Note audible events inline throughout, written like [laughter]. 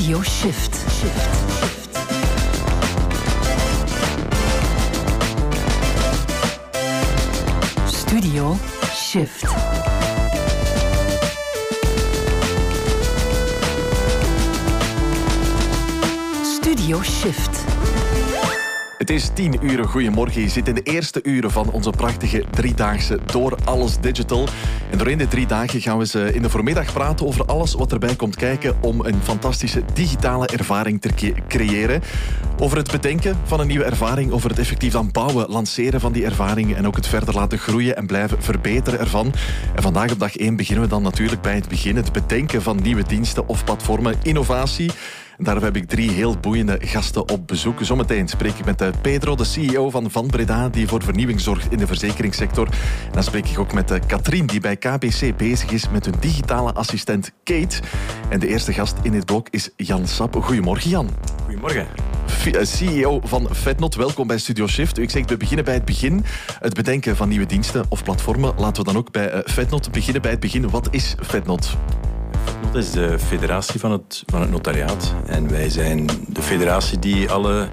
Studio Shift. Studio Shift. Studio Shift. Het is tien uur. Goedemorgen. Je zit in de eerste uren van onze prachtige driedaagse Door Alles Digital. En doorheen de drie dagen gaan we ze in de voormiddag praten over alles wat erbij komt kijken om een fantastische digitale ervaring te creëren. Over het bedenken van een nieuwe ervaring, over het effectief dan bouwen, lanceren van die ervaring en ook het verder laten groeien en blijven verbeteren ervan. En vandaag op dag 1 beginnen we dan natuurlijk bij het begin, het bedenken van nieuwe diensten of platformen, innovatie. Daarom heb ik drie heel boeiende gasten op bezoek. Zometeen spreek ik met eh, Pedro, de CEO van Van Breda, die voor vernieuwing zorgt in de verzekeringssector. En dan spreek ik ook met eh, Katrien, die bij KBC bezig is met hun digitale assistent Kate. En de eerste gast in dit blok is Jan Sap. Goedemorgen, Jan. Goedemorgen. Eh, CEO van Vetnot, welkom bij Studio Shift. Ik zeg, we beginnen bij het begin. Het bedenken van nieuwe diensten of platformen. Laten we dan ook bij Vetnot beginnen bij het begin. Wat is Vetnot? Dat is de federatie van het, van het notariaat. En wij zijn de federatie die alle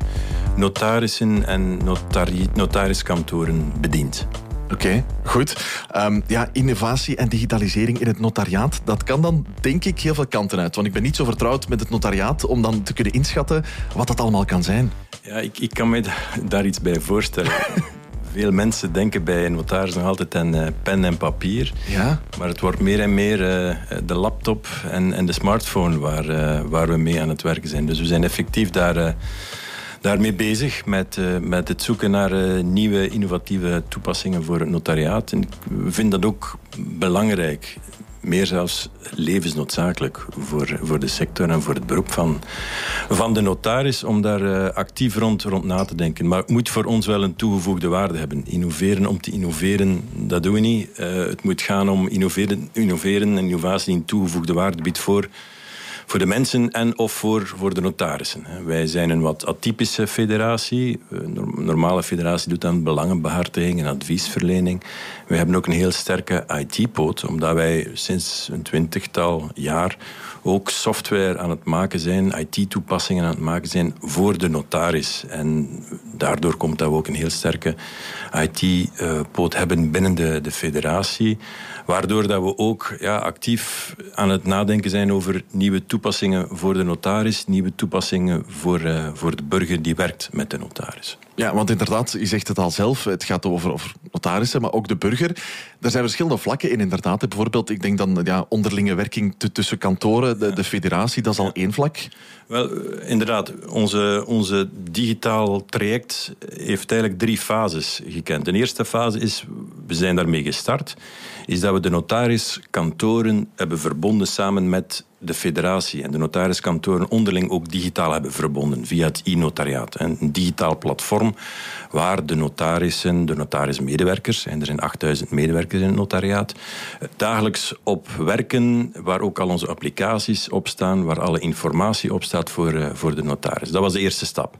notarissen en notari notariskantoren bedient. Oké, goed. Um, ja, innovatie en digitalisering in het notariaat, dat kan dan denk ik heel veel kanten uit. Want ik ben niet zo vertrouwd met het notariaat om dan te kunnen inschatten wat dat allemaal kan zijn. Ja, ik, ik kan me daar iets bij voorstellen. [laughs] Veel mensen denken bij een notaris nog altijd aan uh, pen en papier. Ja? Maar het wordt meer en meer uh, de laptop en, en de smartphone waar, uh, waar we mee aan het werken zijn. Dus we zijn effectief daar, daarmee bezig met, met het zoeken naar nieuwe innovatieve toepassingen voor het notariaat. En ik vind dat ook belangrijk meer zelfs levensnoodzakelijk voor, voor de sector en voor het beroep van, van de notaris om daar uh, actief rond, rond na te denken. Maar het moet voor ons wel een toegevoegde waarde hebben. Innoveren om te innoveren, dat doen we niet. Uh, het moet gaan om innoveren, innoveren en innovatie die een toegevoegde waarde biedt voor voor de mensen en of voor, voor de notarissen. Wij zijn een wat atypische federatie. Een normale federatie doet aan belangenbehartiging en adviesverlening. Wij hebben ook een heel sterke IT-poot, omdat wij sinds een twintigtal jaar ook software aan het maken zijn, IT-toepassingen aan het maken zijn voor de notaris. En daardoor komt dat we ook een heel sterke IT-poot hebben binnen de, de federatie. Waardoor dat we ook ja, actief aan het nadenken zijn over nieuwe toepassingen voor de notaris, nieuwe toepassingen voor, uh, voor de burger die werkt met de notaris. Ja, want inderdaad, je zegt het al zelf, het gaat over, over notarissen, maar ook de burger. Er zijn verschillende vlakken in, inderdaad. Bijvoorbeeld, ik denk dan ja, onderlinge werking tussen kantoren, de, de federatie, dat is al één vlak. Wel, eh, inderdaad, onze, onze digitaal traject heeft eigenlijk drie fases gekend. De eerste fase is, we zijn daarmee gestart, is dat we de notariskantoren hebben verbonden samen met de federatie en de notariskantoren onderling ook digitaal hebben verbonden via het e-notariaat. Een digitaal platform waar de notarissen, de notarismedewerkers, en er zijn 8000 medewerkers in het notariaat, dagelijks op werken, waar ook al onze applicaties op staan, waar alle informatie op staat voor, eh, voor de notaris. Dat was de eerste stap.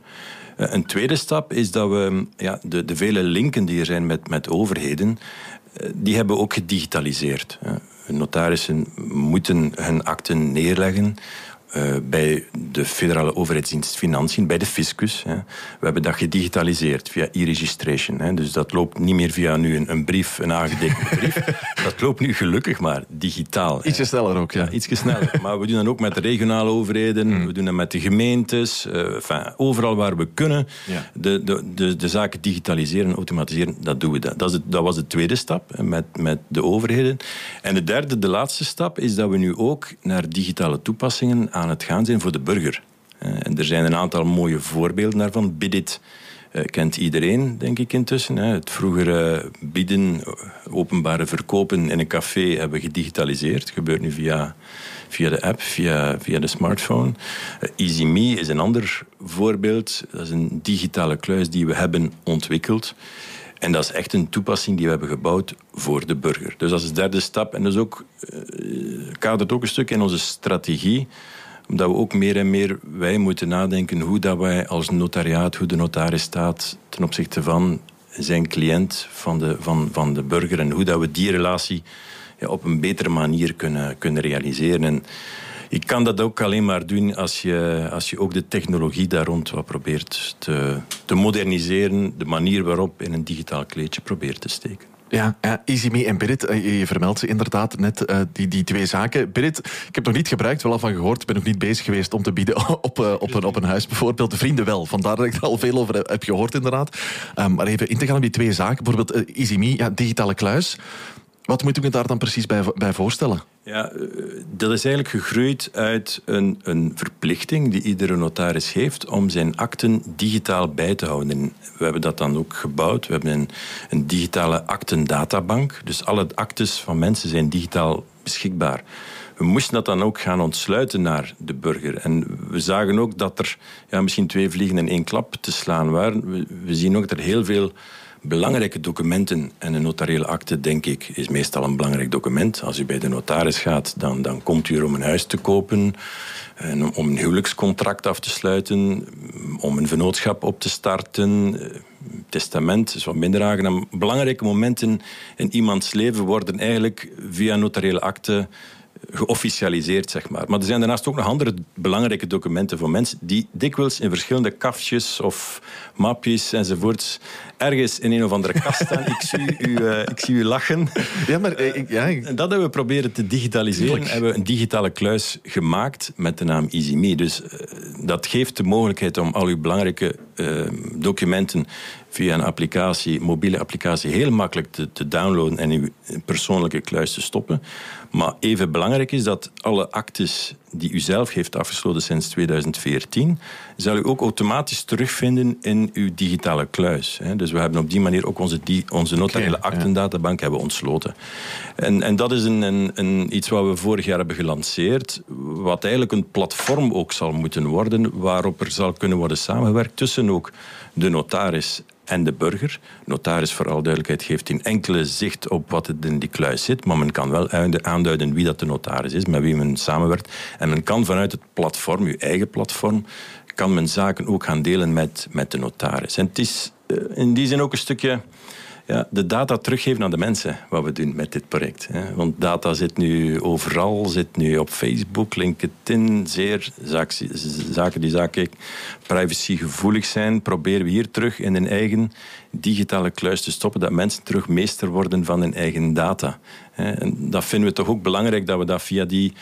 Eh, een tweede stap is dat we ja, de, de vele linken die er zijn met, met overheden, die hebben ook gedigitaliseerd. Notarissen moeten hun akten neerleggen uh, bij de federale overheidsdienst Financiën, bij de fiscus. Hè. We hebben dat gedigitaliseerd via e-registration. Dus dat loopt niet meer via nu een, een brief, een aangedekte [laughs] brief. dat loopt nu gelukkig maar digitaal. Ietsje sneller ook, ja. ja ietsje sneller. maar we doen dat ook met de regionale overheden, hmm. we doen dat met de gemeentes. Uh, enfin, overal waar we kunnen ja. de, de, de, de, zaken digitaliseren en automatiseren, dat doen we. Dat, dat, is het, dat was de tweede stap met, met de overheden. En de derde, de laatste stap, is dat we nu ook naar digitale toepassingen aan het gaan zijn voor de burger. Eh, en er zijn een aantal mooie voorbeelden daarvan. Bidit uh, kent iedereen, denk ik intussen. Het vroegere bieden, openbare verkopen in een café hebben we gedigitaliseerd. Het gebeurt nu via, via de app, via, via de smartphone. EasyMe is een ander voorbeeld. Dat is een digitale kluis die we hebben ontwikkeld. En dat is echt een toepassing die we hebben gebouwd voor de burger. Dus dat is de derde stap. En dat ook, kadert ook een stuk in onze strategie omdat we ook meer en meer wij moeten nadenken hoe dat wij als notariaat, hoe de notaris staat ten opzichte van zijn cliënt, van de, van, van de burger en hoe dat we die relatie ja, op een betere manier kunnen, kunnen realiseren. En Je kan dat ook alleen maar doen als je, als je ook de technologie daar rond wat probeert te, te moderniseren. De manier waarop in een digitaal kleedje probeert te steken. Ja, ja EasyMe en Birit, eh, je vermeldt ze inderdaad net, uh, die, die twee zaken. Birit, ik heb nog niet gebruikt, wel al van gehoord. Ik ben nog niet bezig geweest om te bieden [laughs] op, uh, op, een, op een huis bijvoorbeeld. De vrienden wel, vandaar dat ik er al veel over heb gehoord inderdaad. Um, maar even in te gaan op die twee zaken. Bijvoorbeeld uh, EasyMe, ja, digitale kluis. Wat moet ik me daar dan precies bij, bij voorstellen? Ja, dat is eigenlijk gegroeid uit een, een verplichting die iedere notaris heeft om zijn akten digitaal bij te houden. We hebben dat dan ook gebouwd. We hebben een, een digitale aktendatabank. Dus alle actes van mensen zijn digitaal beschikbaar. We moesten dat dan ook gaan ontsluiten naar de burger. En we zagen ook dat er ja, misschien twee vliegen in één klap te slaan waren. We, we zien ook dat er heel veel belangrijke documenten en een notariële akte, denk ik, is meestal een belangrijk document. Als u bij de notaris gaat, dan, dan komt u er om een huis te kopen, en om een huwelijkscontract af te sluiten, om een vennootschap op te starten. Testament is wat minder aangenaam. Belangrijke momenten in iemands leven worden eigenlijk via notariële akte geofficialiseerd, zeg maar. Maar er zijn daarnaast ook nog andere belangrijke documenten voor mensen die dikwijls in verschillende kafjes of mapjes enzovoorts ergens in een of andere kast staan. ik, zie u, uh, ik zie u lachen. Ja, maar ik, ja, En dat hebben we proberen te digitaliseren. Tuurlijk. Hebben we een digitale kluis gemaakt met de naam EasyMe. Dus uh, dat geeft de mogelijkheid om al uw belangrijke documenten via een applicatie, mobiele applicatie, heel makkelijk te, te downloaden en in uw persoonlijke kluis te stoppen. Maar even belangrijk is dat alle actes die u zelf heeft afgesloten sinds 2014, zal u ook automatisch terugvinden in uw digitale kluis. Dus we hebben op die manier ook onze, onze notariële okay, aktendatabank hebben ontsloten. En, en dat is een, een, een, iets wat we vorig jaar hebben gelanceerd, wat eigenlijk een platform ook zal moeten worden, waarop er zal kunnen worden samengewerkt tussen ook de notaris en de burger. Notaris, voor alle duidelijkheid, geeft geen enkele zicht op wat er in die kluis zit, maar men kan wel aanduiden wie dat de notaris is, met wie men samenwerkt. En men kan vanuit het platform, uw eigen platform, kan men zaken ook gaan delen met, met de notaris. En het is in die zin ook een stukje ja, de data teruggeven aan de mensen, wat we doen met dit project. Want data zit nu overal, zit nu op Facebook, LinkedIn, zeer zaken die zaken privacygevoelig zijn, proberen we hier terug in een eigen digitale kluis te stoppen, dat mensen terug meester worden van hun eigen data. En dat vinden we toch ook belangrijk, dat we dat via die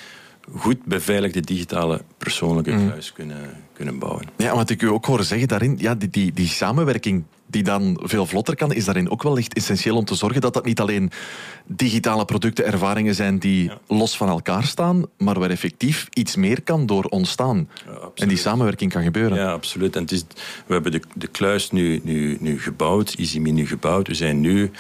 goed beveiligde digitale persoonlijke kluis kunnen, kunnen bouwen. Ja, wat ik u ook hoor zeggen daarin, ja, die, die, die samenwerking die dan veel vlotter kan, is daarin ook wel echt essentieel om te zorgen dat dat niet alleen digitale producten, ervaringen zijn die ja. los van elkaar staan, maar waar effectief iets meer kan door ontstaan. Ja, en die samenwerking kan gebeuren. Ja, absoluut. En het is, we hebben de, de kluis nu, nu, nu gebouwd, EasyMe nu gebouwd. We zijn nu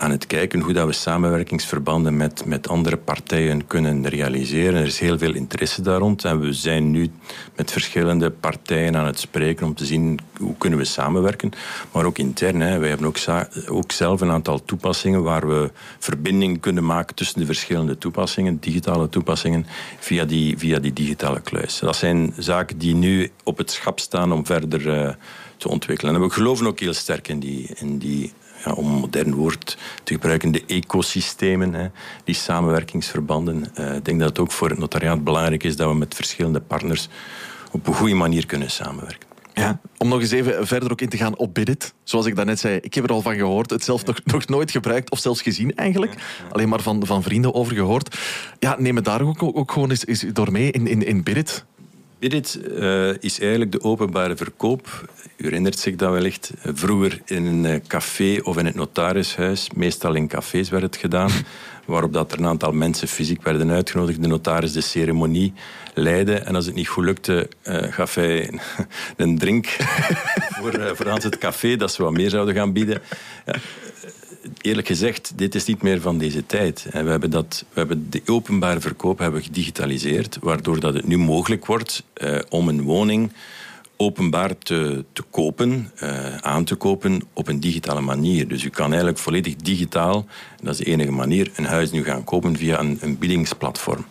aan het kijken hoe dat we samenwerkingsverbanden met, met andere partijen kunnen realiseren. Er is heel veel interesse daar rond en we zijn nu met verschillende partijen aan het spreken om te zien hoe kunnen we samenwerken. Maar ook intern. Hè. Wij hebben ook, ook zelf een aantal toepassingen waar we verbinding kunnen maken tussen de verschillende toepassingen, digitale toepassingen, via die, via die digitale kluis. Dat zijn zaken die nu op het schap staan om verder uh, te ontwikkelen. En we geloven ook heel sterk in die, in die ja, om een modern woord te gebruiken, de ecosystemen, hè, die samenwerkingsverbanden. Uh, ik denk dat het ook voor het notariaat belangrijk is dat we met verschillende partners op een goede manier kunnen samenwerken. Ja, om nog eens even verder ook in te gaan op Bidit. Zoals ik daarnet zei, ik heb er al van gehoord. Het zelf nog, nog nooit gebruikt of zelfs gezien eigenlijk. Alleen maar van, van vrienden over gehoord. Ja, neem het daar ook, ook gewoon eens, eens door mee in, in, in Bidit. Bidit uh, is eigenlijk de openbare verkoop. U herinnert zich dat wellicht. Vroeger in een café of in het notarishuis, meestal in cafés werd het gedaan, [laughs] waarop dat er een aantal mensen fysiek werden uitgenodigd. De notaris de ceremonie leidde. En als het niet goed lukte, gaf hij [laughs] een drink [laughs] voor, voor het café, dat ze wat meer zouden gaan bieden. Ja eerlijk gezegd, dit is niet meer van deze tijd. We hebben, dat, we hebben de openbare verkoop hebben gedigitaliseerd, waardoor dat het nu mogelijk wordt eh, om een woning openbaar te, te kopen, uh, aan te kopen op een digitale manier. Dus u kan eigenlijk volledig digitaal, dat is de enige manier, een huis nu gaan kopen via een, een biedingsplatform.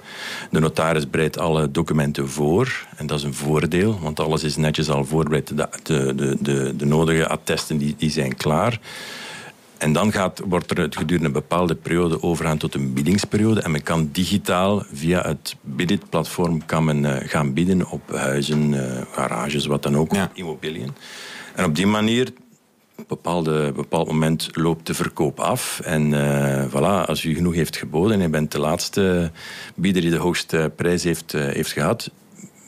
De notaris bereidt alle documenten voor en dat is een voordeel, want alles is netjes al voorbereid. De, de, de, de nodige attesten die, die zijn klaar. En dan gaat, wordt er het gedurende een bepaalde periode overgaan tot een biedingsperiode. En men kan digitaal via het Bidit-platform kan men, uh, gaan bieden op huizen, uh, garages, wat dan ook, ja. immobiliën. En op die manier op bepaalde, bepaald moment loopt de verkoop af. En uh, voilà, als u genoeg heeft geboden en je bent de laatste bieder die de hoogste prijs heeft, heeft gehad,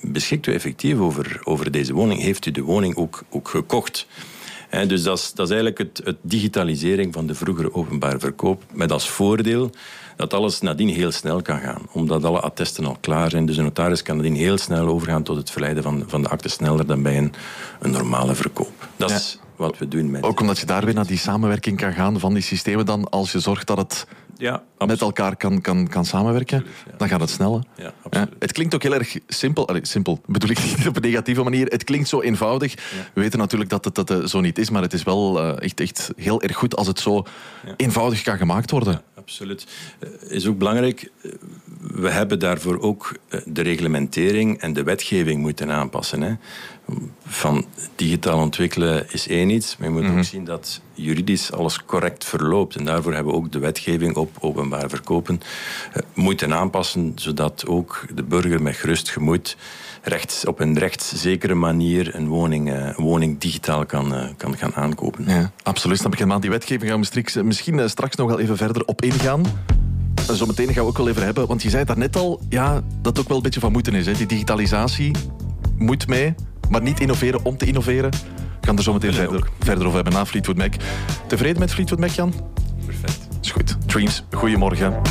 beschikt u effectief over, over deze woning, heeft u de woning ook, ook gekocht. He, dus dat is, dat is eigenlijk het, het, digitalisering van de vroegere openbare verkoop. Met als voordeel dat alles nadien heel snel kan gaan. Omdat alle attesten al klaar zijn. Dus de notaris kan nadien heel snel overgaan tot het verleiden van, van de akte sneller dan bij een, een normale verkoop. Dat ja. is wat we doen met... Ook omdat je daar weer naar die samenwerking kan gaan van die systemen dan, als je zorgt dat het ja, met elkaar kan, kan, kan samenwerken, absoluut, ja. dan gaat het sneller. Ja, ja, het klinkt ook heel erg simpel. Allee, simpel bedoel ik [laughs] niet op een negatieve manier. Het klinkt zo eenvoudig. We weten natuurlijk dat het dat, zo niet is, maar het is wel uh, echt, echt heel erg goed als het zo eenvoudig kan gemaakt worden. absoluut. Uh, is ook belangrijk, uh, we hebben daarvoor ook de reglementering en de wetgeving moeten aanpassen. Hè van digitaal ontwikkelen is één iets, maar je moet mm -hmm. ook zien dat juridisch alles correct verloopt. En daarvoor hebben we ook de wetgeving op openbaar verkopen uh, moeten aanpassen, zodat ook de burger met gerust gemoed rechts, op een rechtszekere manier een woning, uh, een woning digitaal kan, uh, kan gaan aankopen. Ja, absoluut. Snap ik aan die wetgeving gaan we misschien straks nog wel even verder op ingaan. Zometeen gaan we ook wel even hebben, want je zei daarnet al ja, dat het ook wel een beetje van moeten is. Hè? Die digitalisatie moet mee maar niet innoveren om te innoveren. Ik kan er zo meteen verder, verder over hebben na Fleetwood Mac. Tevreden met Fleetwood Mac, Jan? Perfect. Is goed. Dreams, goedemorgen.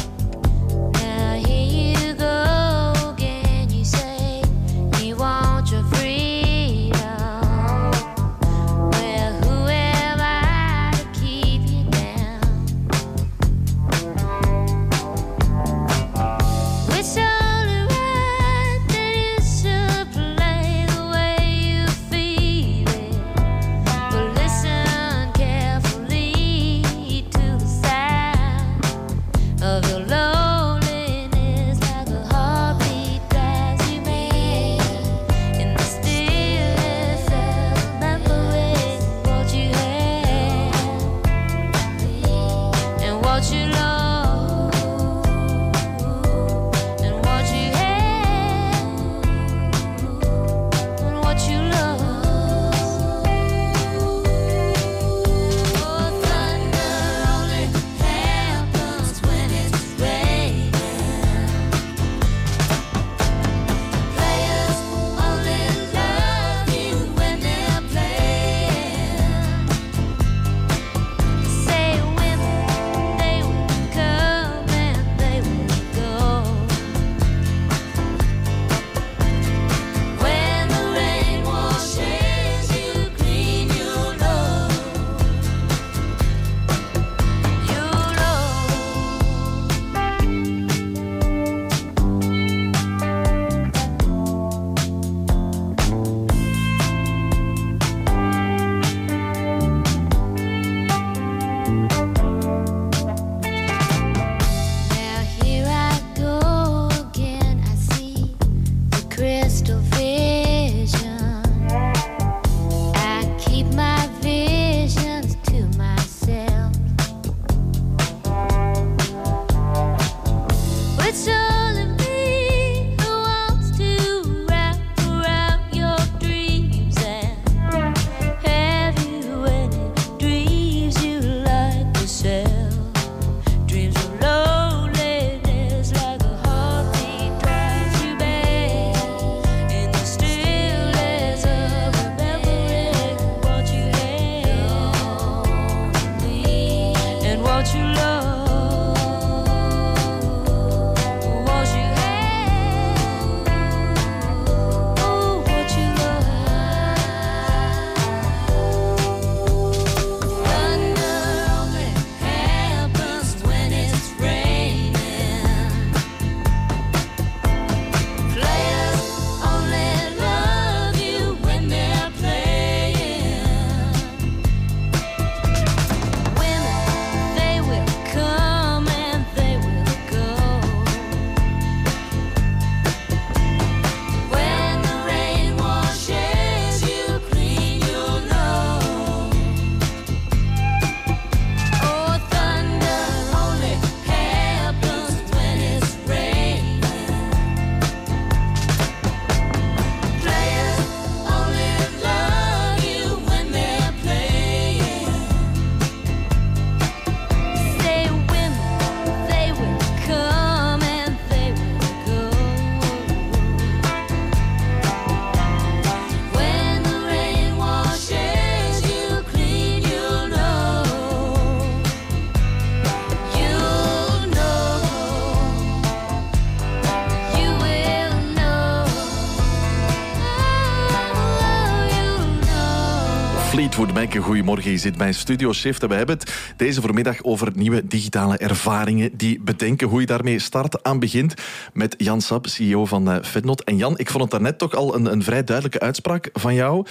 Goedemorgen. Je zit bij Studio Shift en we hebben het deze voormiddag over nieuwe digitale ervaringen die bedenken hoe je daarmee start aan begint met Jan Sap, CEO van uh, Fednot. En Jan, ik vond het daarnet toch al een, een vrij duidelijke uitspraak van jou.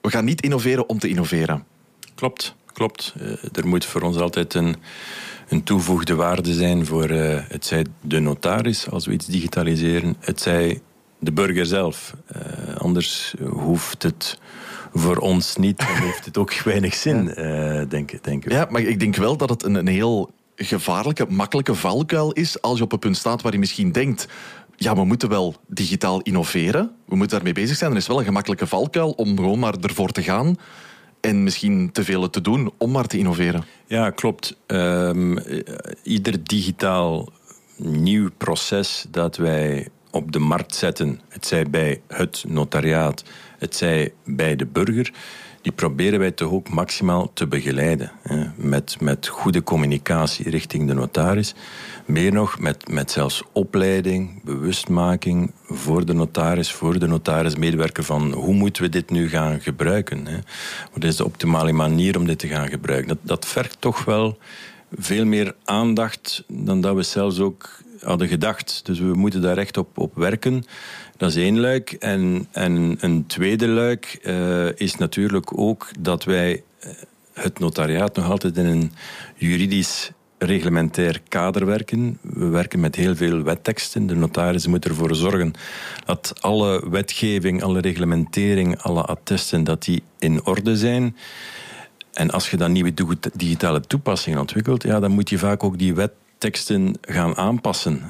We gaan niet innoveren om te innoveren. Klopt, klopt. Uh, er moet voor ons altijd een, een toevoegde waarde zijn voor uh, het zij de notaris als we iets digitaliseren, het zij de burger zelf. anders hoeft het voor ons niet, dan heeft het ook weinig zin, ja. uh, denk, denk ik. Ja, maar ik denk wel dat het een, een heel gevaarlijke, makkelijke valkuil is als je op een punt staat waar je misschien denkt ja, we moeten wel digitaal innoveren. We moeten daarmee bezig zijn. Er is wel een gemakkelijke valkuil om gewoon maar ervoor te gaan. En misschien te veel te doen om maar te innoveren. Ja, klopt. Um, ieder digitaal nieuw proces dat wij op de markt zetten, het zij bij het notariaat, het zij bij de burger, die proberen wij toch ook maximaal te begeleiden. Hè, met, met goede communicatie richting de notaris. Meer nog, met, met zelfs opleiding, bewustmaking voor de notaris, voor de notarismedewerker van hoe moeten we dit nu gaan gebruiken. Hè? Wat is de optimale manier om dit te gaan gebruiken? Dat, dat vergt toch wel veel meer aandacht dan dat we zelfs ook hadden gedacht. Dus we moeten daar echt op, op werken. Dat is één luik. En, en een tweede luik uh, is natuurlijk ook dat wij eh, het notariaat nog altijd in een juridisch reglementair kader werken. We werken met heel veel wetteksten. De notaris moet ervoor zorgen dat alle wetgeving, alle reglementering, alle attesten, dat die in orde zijn. En als je dan nieuwe digitale toepassingen ontwikkelt, ja, dan moet je vaak ook die wet teksten gaan aanpassen.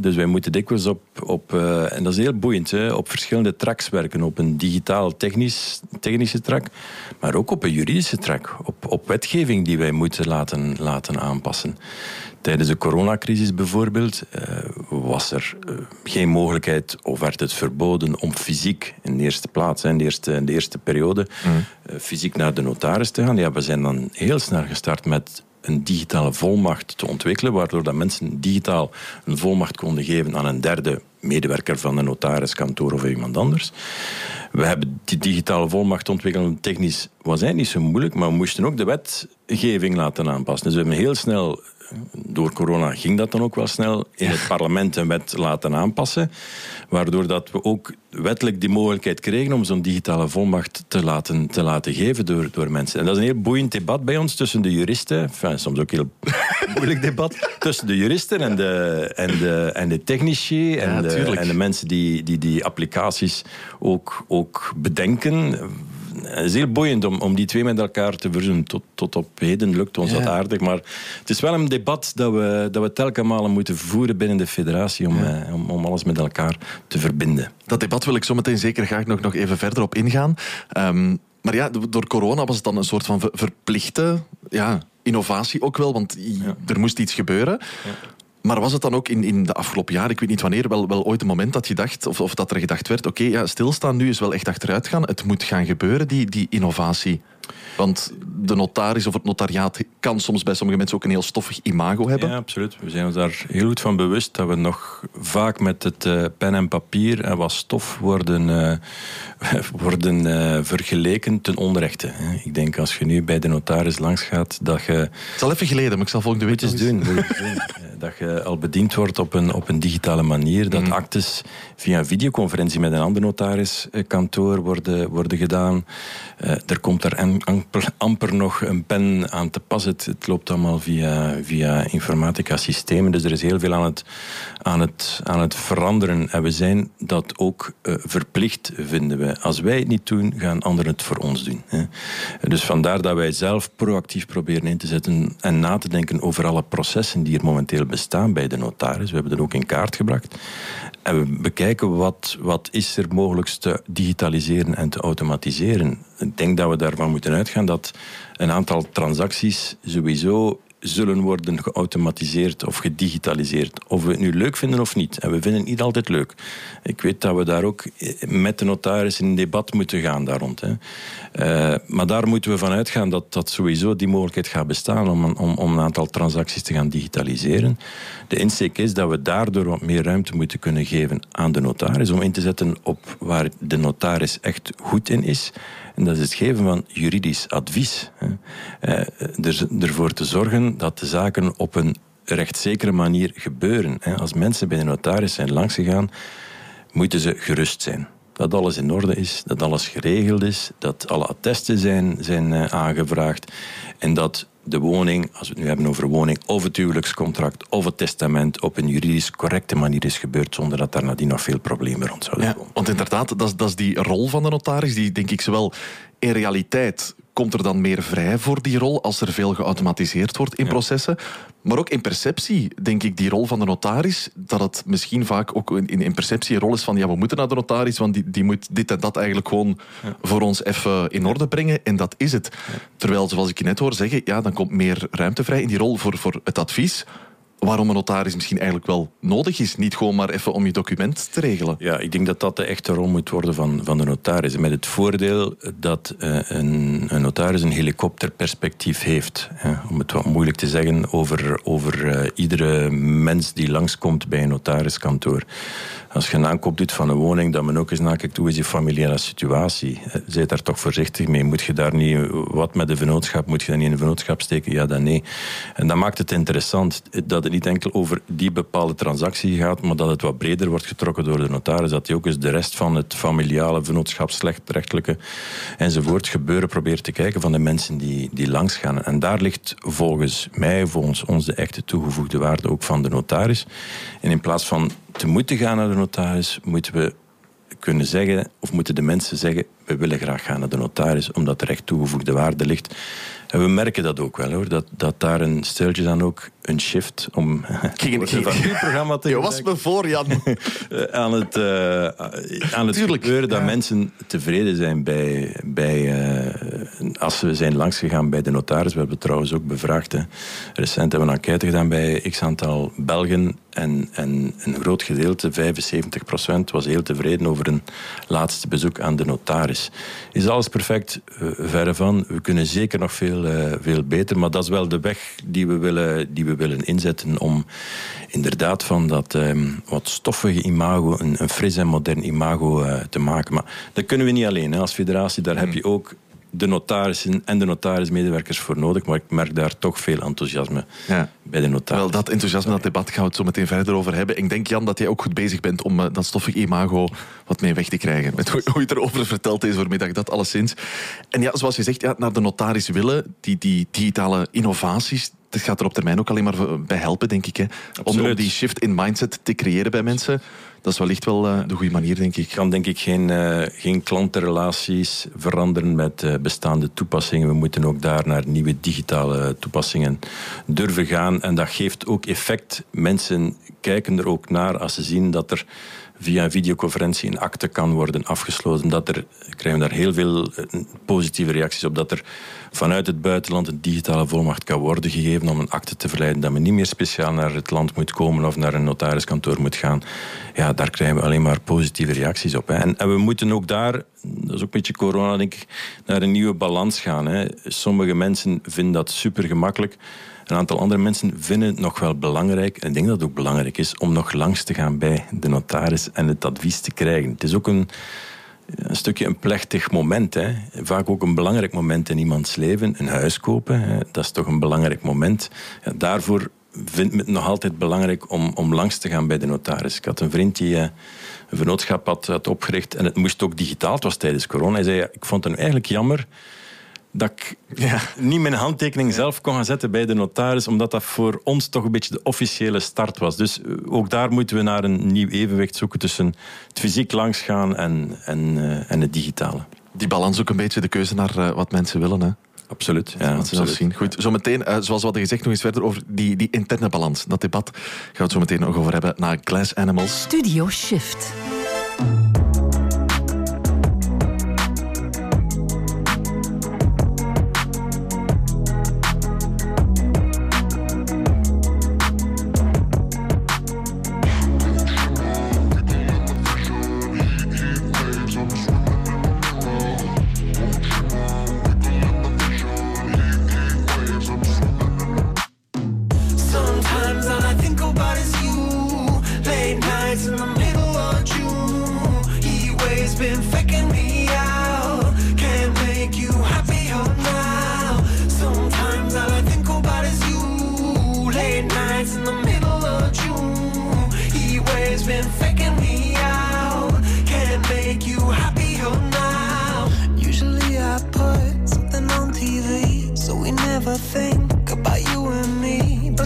Dus wij moeten dikwijls op, op uh, en dat is heel boeiend, hè, op verschillende tracks werken. Op een digitaal-technisch technische track, maar ook op een juridische track. Op, op wetgeving die wij moeten laten, laten aanpassen. Tijdens de coronacrisis bijvoorbeeld uh, was er uh, geen mogelijkheid of werd het verboden om fysiek in de eerste plaats, in de eerste, in de eerste periode, mm. fysiek naar de notaris te gaan. Ja, we zijn dan heel snel gestart met een digitale volmacht te ontwikkelen, waardoor dat mensen digitaal een volmacht konden geven aan een derde medewerker van een notariskantoor of iemand anders. We hebben die digitale volmacht ontwikkeld. Technisch was hij niet zo moeilijk, maar we moesten ook de wetgeving laten aanpassen. Dus we hebben heel snel door corona ging dat dan ook wel snel in het parlement een wet laten aanpassen. Waardoor dat we ook wettelijk die mogelijkheid kregen om zo'n digitale volmacht te laten, te laten geven door, door mensen. En dat is een heel boeiend debat bij ons tussen de juristen. Enfin, soms ook een heel [laughs] moeilijk debat. Tussen de juristen en de, en de, en de technici en, de, en de mensen die, die die applicaties ook, ook bedenken is heel boeiend om, om die twee met elkaar te verzoenen. Tot, tot op heden lukt ons dat aardig. Maar het is wel een debat dat we, dat we telkens malen moeten voeren binnen de federatie om, eh, om, om, alles met elkaar te verbinden. Dat debat wil ik zo meteen zeker graag nog, nog even verder op ingaan. Um, maar ja, door corona was het dan een soort van verplichte ja, innovatie ook wel, want er moest iets gebeuren. Maar was het dan ook in, in de afgelopen jaren, ik weet niet wanneer, wel, wel ooit een moment dat je dacht, of, of dat er gedacht werd, oké, ja, stilstaan nu is wel echt achteruit gaan. Het moet gaan gebeuren, die, die innovatie. Want de notaris of het notariaat kan soms bij sommige mensen ook een heel stoffig imago hebben. Ja, absoluut. We zijn ons daar heel goed van bewust dat we nog vaak met het uh, pen en papier en wat stof worden, uh, [laughs] worden uh, vergeleken ten onrechte. Ik denk als je nu bij de notaris langs gaat, dat je... Het is al even geleden, maar ik zal volgende week eens doen. [laughs] dat je al bediend wordt op een, op een digitale manier. Dat mm. actes via een videoconferentie met een ander notariskantoor worden, worden gedaan. er komt er amper, nog een pen aan te pas. Het, loopt allemaal via, via informatica systemen. Dus er is heel veel aan het, aan het, aan het veranderen. En we zijn dat ook uh, verplicht, vinden we. Als wij het niet doen, gaan anderen het voor ons doen. Hè. Dus vandaar dat wij zelf proactief proberen in te zetten en na te denken over alle processen die er momenteel bestaan bij de notaris. We hebben dat ook in kaart gebracht. We bekijken wat, wat is er mogelijk te digitaliseren en te automatiseren. Ik denk dat we daarvan moeten uitgaan dat een aantal transacties sowieso zullen worden geautomatiseerd of gedigitaliseerd. Of we het nu leuk vinden of niet. En we vinden het niet altijd leuk. Ik weet dat we daar ook met de notaris in een debat moeten gaan daar rond. Hè. Uh, maar daar moeten we van uitgaan dat, dat sowieso die mogelijkheid gaat bestaan om, om, om een aantal transacties te gaan digitaliseren. De insteek is dat we daardoor wat meer ruimte moeten kunnen geven aan de notaris om in te zetten op waar de notaris echt goed in is En dat is het geven van juridisch advies. Uh, er, ervoor te zorgen dat de zaken op een rechtszekere manier gebeuren. Als mensen bij de notaris zijn langsgegaan, moeten ze gerust zijn dat alles in orde is, dat alles geregeld is, dat alle attesten zijn, zijn uh, aangevraagd en dat de woning, als we het nu hebben over woning, of het huwelijkscontract of het testament op een juridisch correcte manier is gebeurd zonder dat daar nadien nog veel problemen rond zouden ja, Want inderdaad, dat is, dat is die rol van de notaris die denk ik zowel in realiteit komt er dan meer vrij voor die rol als er veel geautomatiseerd wordt in processen. Maar ook in perceptie, denk ik, die rol van de notaris, dat het misschien vaak ook in, in perceptie een rol is van ja, we moeten naar de notaris, want die, die moet dit en dat eigenlijk gewoon voor ons even in orde brengen. En dat is het. Terwijl, zoals ik je net hoor zeggen, ja, dan komt meer ruimte vrij in die rol voor, voor het advies waarom een notaris misschien eigenlijk wel nodig is. Niet gewoon maar even om je document te regelen. Ja, ik denk dat dat de echte rol moet worden van, van de notaris. Met het voordeel dat uh, een, een, notaris een helikopterperspectief heeft. Hè, om het wat moeilijk te zeggen over, over uh, iedere mens die langskomt bij een notariskantoor als je een aankoop doet van een woning, dat men ook eens nakijkt hoe is je familiale situatie. Eh, Zijt daar toch voorzichtig mee. Moet je daar niet, wat met de vennootschap, moet je dat niet in een vennootschap steken? Ja, dan nee. En dat maakt het interessant dat het niet enkel over die bepaalde transactie gaat, maar dat het wat breder wordt getrokken door de notaris. Dat hij ook eens de rest van het familiale, vennootschapsrechtelijke enzovoort gebeuren probeert te kijken van de mensen die, die langs gaan. En daar ligt volgens mij, volgens ons, de echte toegevoegde waarde ook van de notaris. En in plaats van te moeten gaan naar de notaris, moeten we kunnen zeggen, of moeten de mensen zeggen, we willen graag gaan naar de notaris, omdat er echt toegevoegde waarde ligt. En we merken dat ook wel hoor, dat, dat daar een stiltje dan ook een shift om [laughs] ging, ging, van uw programma te Je was me voor, Jan. [laughs] aan het, uh, aan het gebeuren dat mensen tevreden zijn bij, bij uh, als we zijn langsgegaan bij de notaris. We hebben trouwens ook bevraagd. Hè. Recent hebben we een enquête gedaan bij x aantal Belgen en, en een groot gedeelte, 75%, was heel tevreden over een laatste bezoek aan de notaris. Is alles perfect? Uh, verre van. We kunnen zeker nog veel, veel beter, maar dat is wel de weg die we willen, die we willen inzetten om inderdaad van dat um, wat stoffige imago een, een fris en modern imago uh, te maken. Maar dat kunnen we niet alleen. Hè. Als federatie, daar heb hmm. je ook de notarissen en de notarismedewerkers voor nodig. Maar ik merk daar toch veel enthousiasme ja. bij de notaris. Wel, dat enthousiasme, dat debat gaan we het zo meteen verder over hebben. Ik denk, Jan, dat jij ook goed bezig bent om uh, dat stoffig imago wat mee weg te krijgen. Met hoe, hoe je het erover vertelt deze voormiddag, dat alleszins. En ja, zoals je zegt, ja, naar de notaris willen, die, die digitale innovaties, dat gaat er op termijn ook alleen maar bij helpen, denk ik. Hè? Om, om die shift in mindset te creëren bij mensen dat is wellicht wel uh, de goede manier, denk ik. Kan denk ik geen, uh, geen klantenrelaties veranderen met uh, bestaande toepassingen. We moeten ook daar naar nieuwe digitale toepassingen durven gaan. En dat geeft ook effect. Mensen kijken er ook naar als ze zien dat er via een videoconferentie een akte kan worden afgesloten. Dat er, krijgen we daar heel veel positieve reacties op. Dat er vanuit het buitenland een digitale volmacht kan worden gegeven om een akte te verleiden. Dat men niet meer speciaal naar het land moet komen of naar een notariskantoor moet gaan. Ja, daar krijgen we alleen maar positieve reacties op. Hè. En, we moeten ook daar, dat is ook een beetje corona denk ik, naar een nieuwe balans gaan. Hè. Sommige mensen vinden dat super gemakkelijk. Een aantal andere mensen vinden het nog wel belangrijk, en ik denk dat het ook belangrijk is, om nog langs te gaan bij de notaris en het advies te krijgen. Het is ook een, een stukje een plechtig moment. Hè. Vaak ook een belangrijk moment in iemands leven. Een huis kopen, hè. dat is toch een belangrijk moment. Ja, daarvoor vind ik het nog altijd belangrijk om, om langs te gaan bij de notaris. Ik had een vriend die uh, een vennootschap had, had, opgericht en het moest ook digitaal. Het was tijdens corona. Hij zei, ik vond het eigenlijk jammer dat ik ja. niet mijn handtekening zelf kon gaan zetten bij de notaris, omdat dat voor ons toch een beetje de officiële start was. Dus eh, ook daar moeten we naar een nieuw evenwicht zoeken tussen het fysiek langsgaan en, en, uh, en het digitale. Die balans ook een beetje de keuze naar uh, wat mensen willen, hè? Absoluut. Ja, wat ze zien. Goed, zometeen, uh, zoals we hadden gezegd, nog eens verder over die, die interne balans. Dat debat gaan we het zo meteen nog over hebben na Glass Animals. Studio Shift.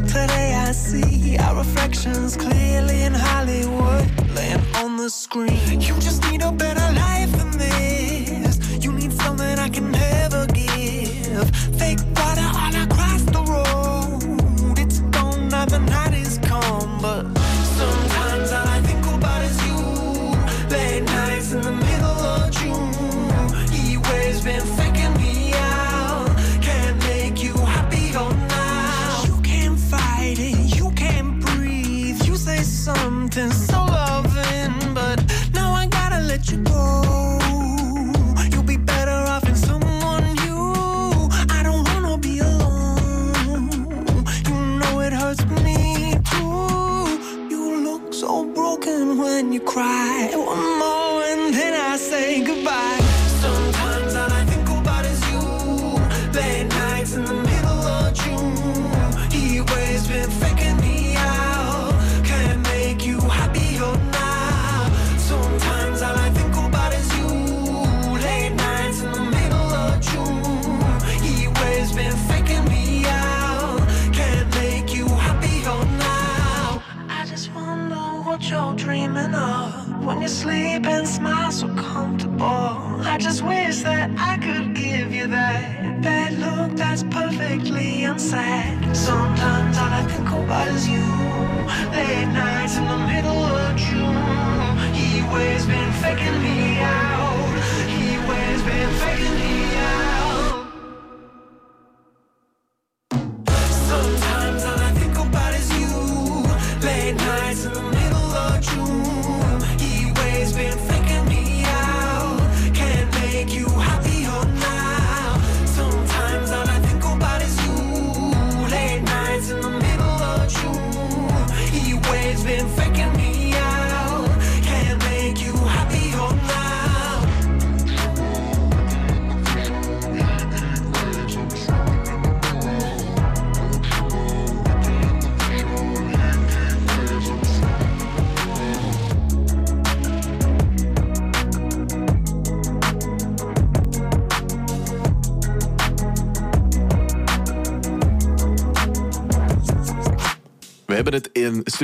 today I see our reflections clearly in Hollywood, laying on the screen. You just need a better life than this.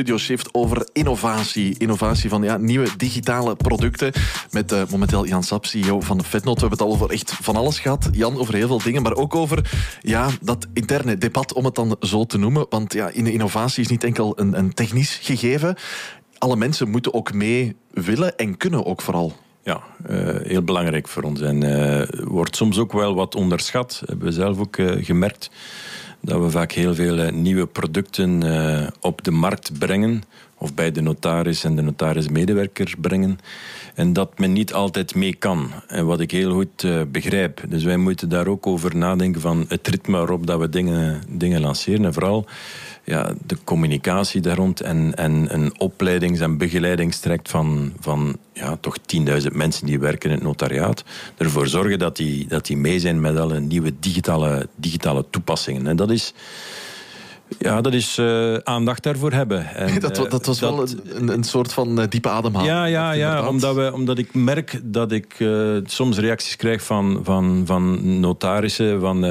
Studio Shift over innovatie. Innovatie van ja, nieuwe digitale producten. Met eh, momenteel Jan Sap, CEO van Vetnot. We hebben het al over echt van alles gehad. Jan, over heel veel dingen. Maar ook over ja, dat interne debat, om het dan zo te noemen. Want ja, in innovatie is niet enkel een, een technisch gegeven. Alle mensen moeten ook mee willen en kunnen ook vooral. Ja, eh, heel belangrijk voor ons. En eh, wordt soms ook wel wat onderschat. Hebben we zelf ook gemerkt. Dat we vaak heel veel eh, nieuwe producten eh, op de markt brengen. Of bij de notaris en de notarismedewerkers brengen. En dat men niet altijd mee kan. En wat ik heel goed eh, begrijp. Dus wij moeten daar ook over nadenken van het ritme waarop dat we dingen, dingen lanceren. En vooral ja, de communicatie daar rond en, en een opleidings- en begeleidingstraject van, van ja, toch 10.000 mensen die werken in het notariaat. Ervoor zorgen dat die, dat die mee zijn met alle nieuwe digitale, digitale toepassingen. En dat is, ja, dat is eh, aandacht daarvoor hebben. [laughs] En, dat, eh, dat was wel een, een soort van eh, diepe ademhaling. ja, ja, ja omdat, we, omdat ik merk dat ik soms reacties krijg van, van, van notarissen. Van,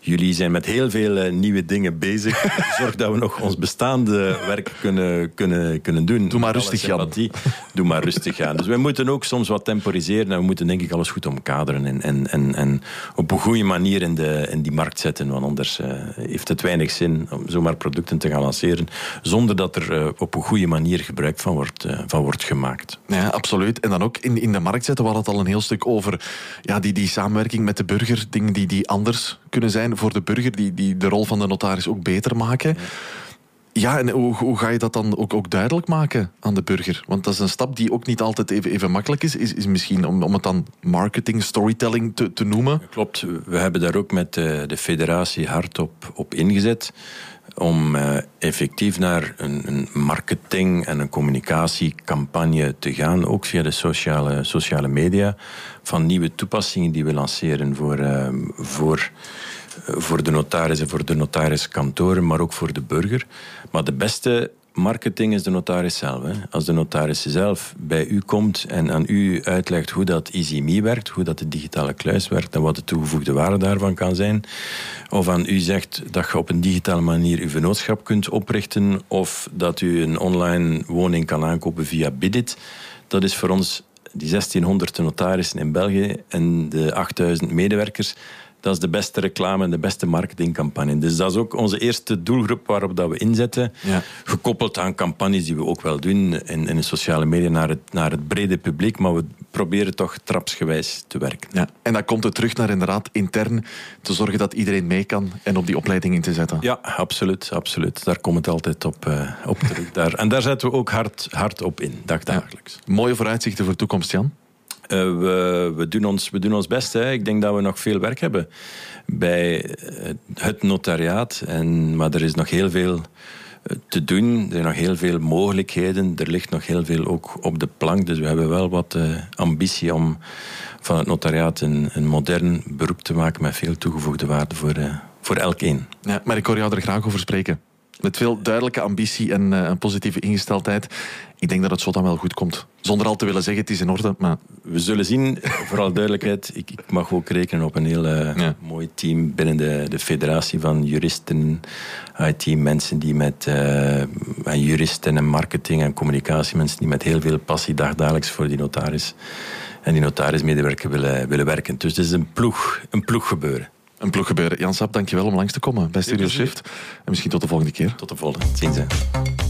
jullie zijn met heel veel eh, nieuwe dingen bezig. [laughs] Zorg dat we nog ons bestaande werk kunnen, kunnen, kunnen doen. Doe maar rustig, sympathie. Doe maar rustig, Jan. Dus we moeten ook soms wat temporiseren. En we moeten denk ik alles goed omkaderen. En, en, en, en op een goede manier in, de, in die markt zetten. Want anders eh, heeft het weinig zin om zomaar producten te gaan lanceren. Zonder dat er eh, op een goede manier gebruik van wordt, van wordt gemaakt. Ja, absoluut. En dan ook in, in de markt zetten. We hadden het al een heel stuk over ja, die, die samenwerking met de burger. Dingen die, die anders kunnen zijn voor de burger. Die, die de rol van de notaris ook beter maken. Ja, en hoe, hoe ga je dat dan ook, ook duidelijk maken aan de burger? Want dat is een stap die ook niet altijd even, even makkelijk is. Is, is misschien om, om het dan marketing, storytelling te, te noemen. Klopt, we hebben daar ook met eh, de federatie hard op, op ingezet. Om eh, effectief naar een, een marketing- en een communicatiecampagne te gaan. Ook via de sociale, sociale media. Van nieuwe toepassingen die we lanceren voor, eh, voor, voor de notaris en voor de notariskantoren, maar ook voor de burger. Maar de beste marketing is de notaris zelf. Hè. Als de notaris zelf bij u komt en aan u uitlegt hoe dat EasyMe werkt, hoe dat de digitale kluis werkt en wat de toegevoegde waarde daarvan kan zijn, of aan u zegt dat je op een digitale manier uw vennootschap kunt oprichten, of dat u een online woning kan aankopen via Bidit, dat is voor ons die 1600 notarissen in België en de 8000 medewerkers. Dat is de beste reclame en de beste marketingcampagne. Dus dat is ook onze eerste doelgroep waarop dat we inzetten. Ja. Gekoppeld aan campagnes die we ook wel doen in, in de sociale media naar het, naar het brede publiek. Maar we proberen toch trapsgewijs te werken. Ja. En dan komt het terug naar inderdaad intern te zorgen dat iedereen mee kan en op die opleiding in te zetten. Ja, absoluut. absoluut. Daar komt het altijd op, eh, op terug. Daar. En daar zetten we ook hard, hard op in, dagdagelijks. Mooie vooruitzichten voor de toekomst, Jan. Uh, we, we, doen ons, we doen ons best. Hè. Ik denk dat we nog veel werk hebben bij eh, het notariaat. En, maar er is nog heel veel eh, te doen. Er zijn nog heel veel mogelijkheden. Er ligt nog heel veel ook op de plank. Dus we hebben wel wat ambitie om van het notariaat een, een, modern beroep te maken met veel toegevoegde waarde voor, uh, voor elkeen. Ja, maar ik hoor jou er graag over spreken. Met veel duidelijke ambitie en uh, een positieve ingesteldheid. Ik denk dat het zo dan wel goed komt. Zonder al te willen zeggen, het is in orde. Maar... We zullen zien, [laughs] vooral duidelijkheid. Ik, ik mag ook rekenen op een heel uh, ja. mooi team binnen de, de federatie van juristen, IT-mensen die met uh, en juristen en marketing en communicatiemensen die met heel veel passie dagdagelijks voor die notaris en die notarismedewerker willen, willen werken. Dus het is een ploeg, een ploeg gebeuren. Een ploeg gebeuren. Jan Sap, dankjewel om langs te komen bij Studio Shift. En misschien tot de volgende keer. Tot de volgende. Zien ze.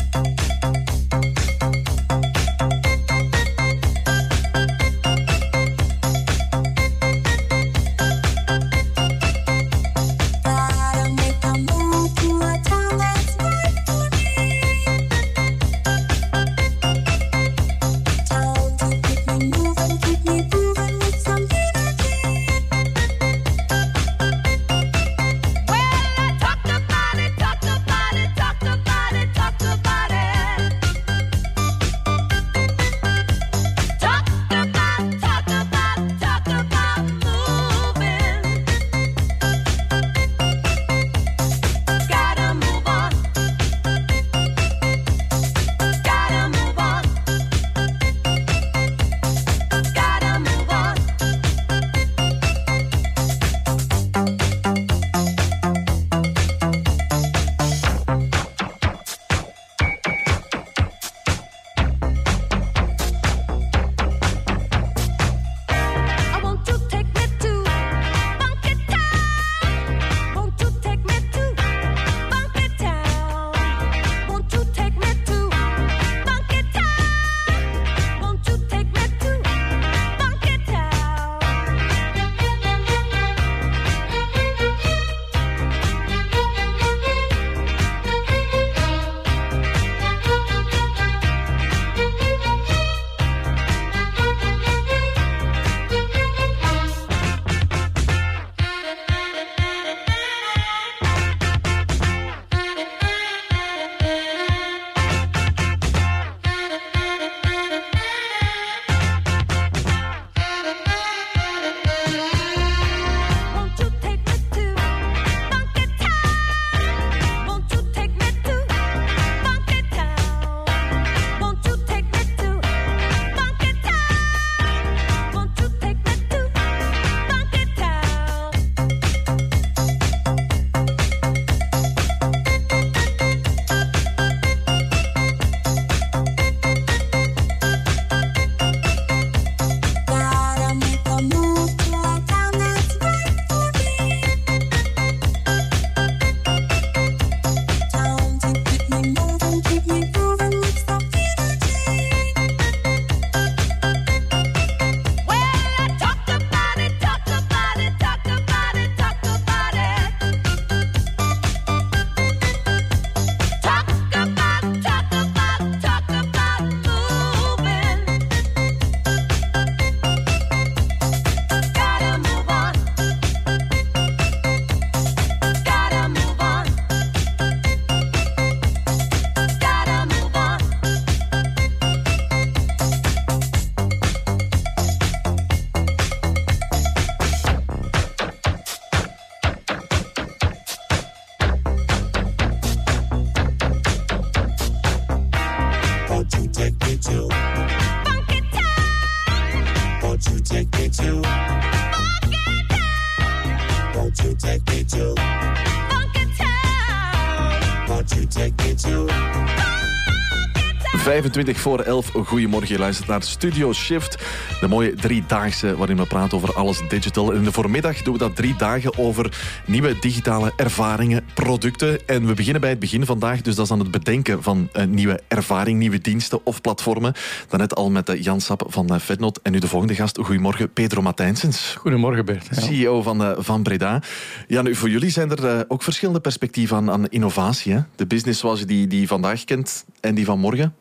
25 voor 11. Goedemorgen, je luistert naar Studio Shift. De mooie driedaagse waarin we praten over alles digital. En in de voormiddag doen we dat drie dagen over nieuwe digitale ervaringen, producten. En we beginnen bij het begin vandaag, dus dat is aan het bedenken van een nieuwe ervaring, nieuwe diensten of platformen. Daarnet al met eh, Jan Sap van eh, Fednot. En nu de volgende gast. Goedemorgen, Pedro Matijnsens. Goedemorgen, Bert. Ja. CEO van, van Breda. Ja, nu, voor jullie zijn er ook verschillende perspectieven aan, aan innovatie. Hè? De business zoals je die, die vandaag kent en die van morgen.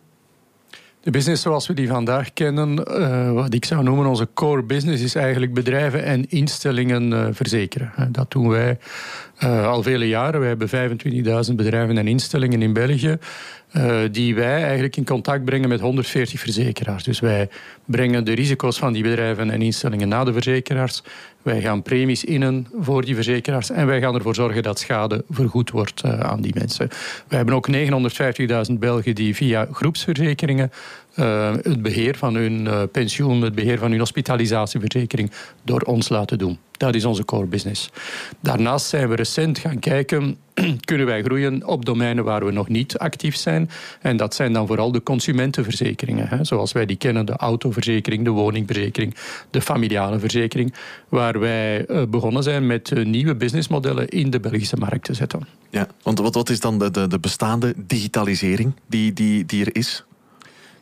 De business zoals we die vandaag kennen, uh, wat ik zou noemen onze core business, is eigenlijk bedrijven en instellingen uh, verzekeren. Dat doen wij uh, al vele jaren. We hebben 25.000 bedrijven en instellingen in België. Uh, die wij eigenlijk in contact brengen met 140 verzekeraars. Dus wij brengen de risico's van die bedrijven en instellingen naar de verzekeraars. Wij gaan premies innen voor die verzekeraars en wij gaan ervoor zorgen dat schade vergoed wordt uh, aan die mensen. We hebben ook 950.000 Belgen die via groepsverzekeringen het beheer van hun pensioen, het beheer van hun hospitalisatieverzekering door ons laten doen. Dat is onze core business. Daarnaast zijn we recent gaan kijken, [clears throat] kunnen wij groeien op domeinen waar we nog niet actief zijn. En dat zijn dan vooral de consumentenverzekeringen. Hè, zoals wij die kennen, de autoverzekering, de woningverzekering, de familiale verzekering. Waar wij uh, begonnen zijn met uh, nieuwe businessmodellen in de Belgische markt te zetten. Ja, want wat, wat is dan de, de, de bestaande digitalisering die, die, die er is?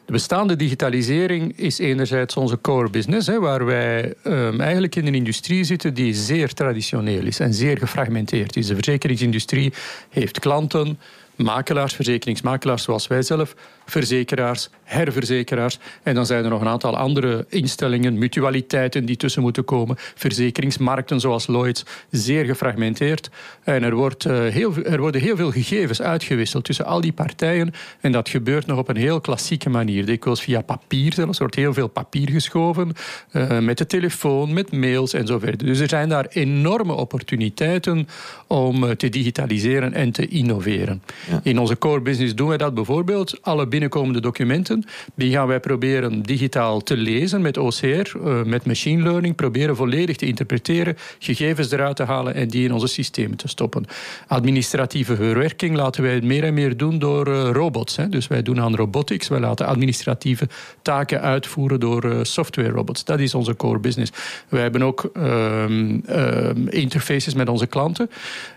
De bestaande digitalisering is enerzijds onze core business, hè, waar wij um, eigenlijk in een industrie zitten die zeer traditioneel is en zeer gefragmenteerd is. De verzekeringsindustrie heeft klanten, makelaars, verzekeringsmakelaars zoals wij zelf, verzekeraars, herverzekeraars. En dan zijn er nog een aantal andere instellingen, mutualiteiten die tussen moeten komen, verzekeringsmarkten zoals Lloyds, zeer gefragmenteerd. En er, wordt, uh, heel, er worden heel veel gegevens uitgewisseld tussen al die partijen. En dat gebeurt nog op een heel klassieke manier. Dikwijls via papier zelfs. Er wordt heel veel papier geschoven, uh, met de telefoon, met mails en zo verder. Dus er zijn daar enorme opportuniteiten om uh, te digitaliseren en te innoveren. Ja. In onze core business doen wij dat bijvoorbeeld. Alle binnenkomende documenten, die gaan wij proberen digitaal te lezen met OCR, uh, met machine learning, proberen volledig te interpreteren, gegevens eruit te halen en die in onze systemen te stoppen. Administratieve verwerking laten wij meer en meer doen door uh, robots. Dus wij doen aan robotics, wij laten administratieve taken uitvoeren door uh, software robots. Dat is onze core business. Wij hebben ook um, um, interfaces met onze klanten.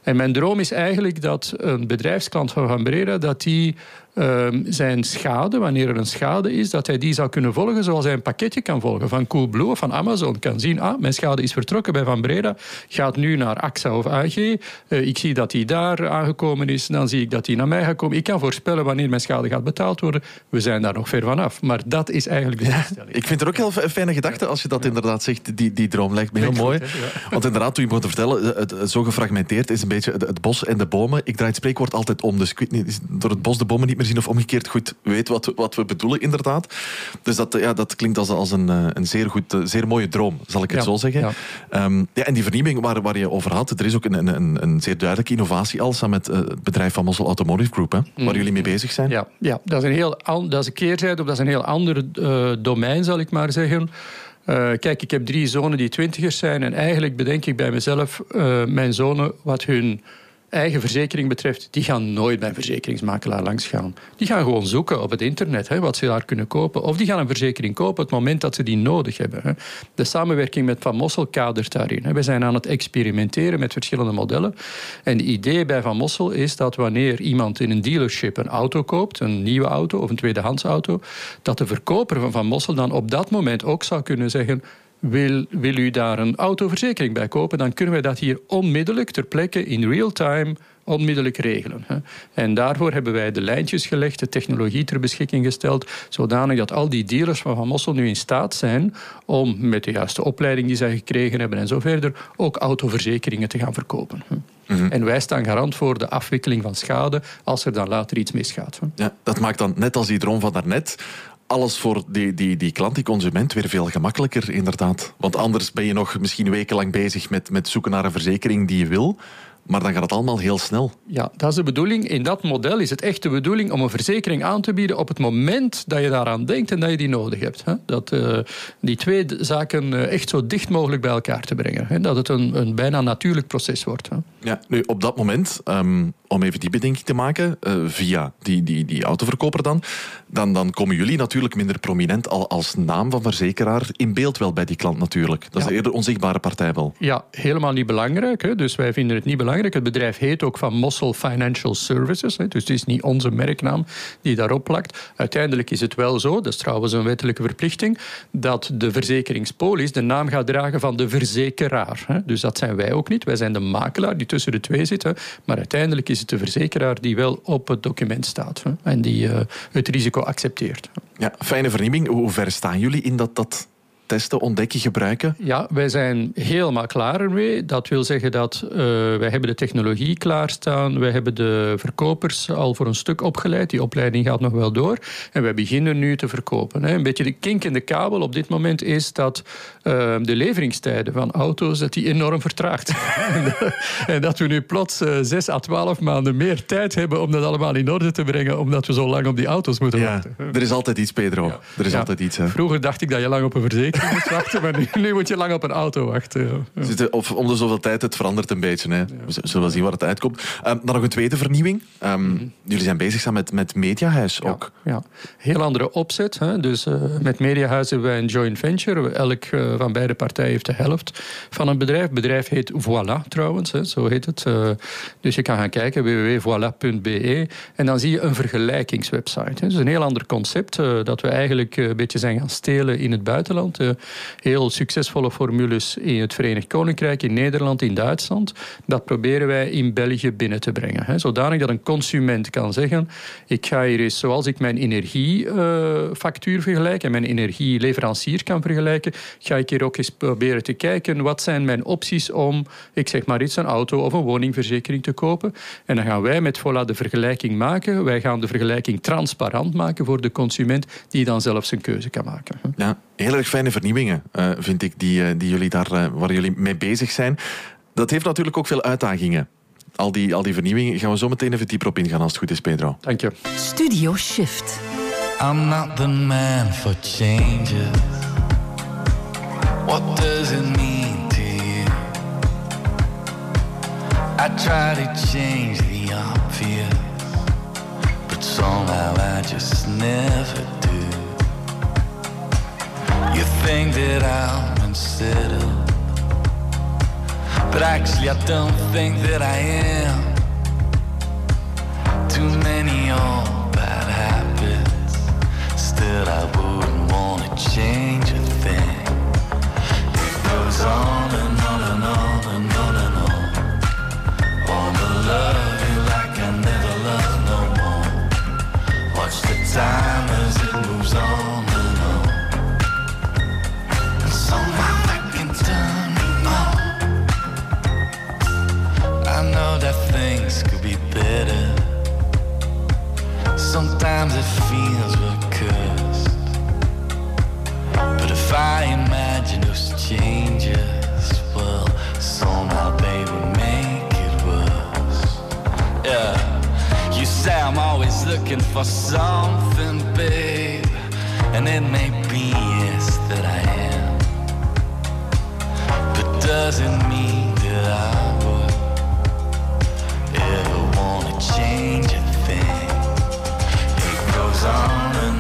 En mijn droom is eigenlijk dat een bedrijfsklant van Van Breda, dat die zijn schade, wanneer er een schade is, dat hij die zou kunnen volgen zoals hij een pakketje kan volgen van Coolblue of van Amazon. Kan zien, ah, mijn schade is vertrokken bij Van Breda, gaat nu naar AXA of AG. Uh, ik zie dat hij daar aangekomen is, dan zie ik dat hij naar mij gaat komen. Ik kan voorspellen wanneer mijn schade gaat betaald worden. We zijn daar nog ver vanaf. Maar dat is eigenlijk de ja, Ik vind het ook heel fijne gedachte als je dat ja. inderdaad zegt. Die, die droom lijkt me heel mooi. Goed, ja. Want inderdaad, toen je begon te vertellen, het, het, zo gefragmenteerd is een beetje het, het, bos en de bomen. Ik draai het spreekwoord altijd om. Dus ik weet niet, door het bos de bomen niet meer zien of omgekeerd goed weet wat, we, wat we bedoelen, inderdaad. Dus dat, ja, dat klinkt als, als een, een zeer, goed, zeer mooie droom, zal ik het ja, zo zeggen. Ja. Um, ja, en die vernieuwing waar, waar je over had, er is ook een, een, een zeer duidelijke innovatie al samen met uh, het bedrijf van Mossel Automotive Group, hè, waar mm. jullie mee bezig zijn. Ja, ja dat, is een heel, dat is een keerzijde, of dat is een heel ander uh, domein, zal ik maar zeggen. Uh, kijk, ik heb drie zonen die twintigers zijn en eigenlijk bedenk ik bij mezelf, uh, mijn zonen, wat hun eigen verzekering betreft, die gaan nooit bij een verzekeringsmakelaar langs gaan. Die gaan gewoon zoeken op het internet hè, wat ze daar kunnen kopen. Of die gaan een verzekering kopen op het moment dat ze die nodig hebben. Hè. De samenwerking met Van Mossel kadert daarin. Hè. We zijn aan het experimenteren met verschillende modellen. En het idee bij Van Mossel is dat wanneer iemand in een dealership een auto koopt, een nieuwe auto of een tweedehands auto, dat de verkoper van Van Mossel dan op dat moment ook zou kunnen zeggen wil, wil u daar een autoverzekering bij kopen, dan kunnen wij dat hier onmiddellijk ter plekke in real time onmiddellijk regelen. En daarvoor hebben wij de lijntjes gelegd, de technologie ter beschikking gesteld, zodanig dat al die dealers van Van Mossel nu in staat zijn om met de juiste opleiding die zij gekregen hebben en zo verder, ook autoverzekeringen te gaan verkopen. Mm-hmm. En wij staan garant voor de afwikkeling van schade als er dan later iets misgaat. Ja, dat maakt dan net als die droom van daarnet alles voor die, die, die klant, die consument, weer veel gemakkelijker, inderdaad. Want anders ben je nog misschien wekenlang bezig met, met zoeken naar een verzekering die je wil. maar dan gaat het allemaal heel snel. Ja, dat is de bedoeling. In dat model is het echt de bedoeling om een verzekering aan te bieden op het moment dat je daaraan denkt en dat je die nodig hebt. Dat uh, die twee zaken uh, echt zo dicht mogelijk bij elkaar te brengen. Dat het een, een bijna natuurlijk proces wordt. Ja, nu op dat moment, um, om even die bedenking te maken, uh, via die, die, die autoverkoper dan, dan, dan komen jullie natuurlijk minder prominent al als naam van verzekeraar in beeld wel bij die klant natuurlijk. Dat is Ja. eerder onzichtbare partij wel. Ja, helemaal niet belangrijk. Hè? Dus wij vinden het niet belangrijk. Het bedrijf heet ook van Mossel Financial Services. Hè? Dus het is niet onze merknaam die daarop plakt. Uiteindelijk is het wel zo, dat is trouwens een wettelijke verplichting, dat de verzekeringspolis de naam gaat dragen van de verzekeraar. Hè? Dus dat zijn wij ook niet. Wij zijn de makelaar die tussen de twee zit. Hè? Maar uiteindelijk is de verzekeraar die wel op het document staat hè? en die eh, het risico accepteert. Ja, fijne vernieuwing. Hoe ver staan jullie in dat, dat testen, ontdekken, gebruiken? Ja, wij zijn helemaal klaar ermee. Dat wil zeggen dat uh, wij hebben de technologie klaarstaan. Wij hebben de verkopers al voor een stuk opgeleid. Die opleiding gaat nog wel door. En wij beginnen nu te verkopen. Hè. Een beetje de kink in de kabel op dit moment is dat uh, de leveringstijden van auto's dat die enorm vertraagt. [laughs] en dat we nu plots uh, 6 à 12 maanden meer tijd hebben om dat allemaal in orde te brengen, omdat we zo lang op die auto's moeten Ja, wachten. er is altijd iets, Pedro. Ja. Er is Ja. altijd iets. Hè. Vroeger dacht ik dat je lang op een verzekering [laughs] wachten, maar nu, nu moet je lang op een auto wachten. ja. Of om de zoveel tijd, het verandert een beetje. Hè. We zullen wel zien waar het uitkomt. Um, dan nog een tweede vernieuwing. Um, Jullie zijn bezig samen met, met Mediahuis ook. Ja, heel andere opzet. Hè. Dus eh, met Mediahuis hebben wij een joint venture. Elk eh, van beide partijen heeft de helft van een bedrijf. Het bedrijf heet Voilà trouwens, hè, zo heet het. Eh, dus je kan gaan kijken, www.voilà.be. En dan zie je een vergelijkingswebsite. Hè. Dus een heel ander concept dat we eigenlijk een beetje zijn gaan stelen in het buitenland. Eh, heel succesvolle formules in het Verenigd Koninkrijk, in Nederland, in Duitsland. Dat proberen wij in België binnen te brengen. Hè. Zodanig dat een consument kan zeggen: Ik ga hier eens, zoals ik mijn energiefactuur vergelijk en mijn energieleverancier kan vergelijken, ga ik hier ook eens proberen te kijken wat zijn mijn opties om, ik zeg maar iets, een auto of een woningverzekering te kopen. En dan gaan wij met Vola de vergelijking maken. Wij gaan de vergelijking transparant maken voor de consument, die dan zelf zijn keuze kan maken. Ja, heel erg fijne vernieuwingen, eh, vind ik, die, eh, die jullie daar, eh, waar jullie mee bezig zijn. Dat heeft natuurlijk ook veel uitdagingen. Al die, al die vernieuwingen gaan we zo meteen even dieper op ingaan als het goed is, Pedro. Dank je. Studio Shift. I'm not the man for changes. What does it mean to you? I try to change the obvious, but somehow I just never do. You think that I'm unsettled, but actually I don't think that I am. Too many old bad habits. Still, I wouldn't want to change a thing. It goes on Sometimes it feels we're cursed. But if I imagine those changes, well, somehow they would make it worse. Yeah. You say I'm always looking for something, babe. And it may be, yes, that I am. But doesn't mean that I would ever on and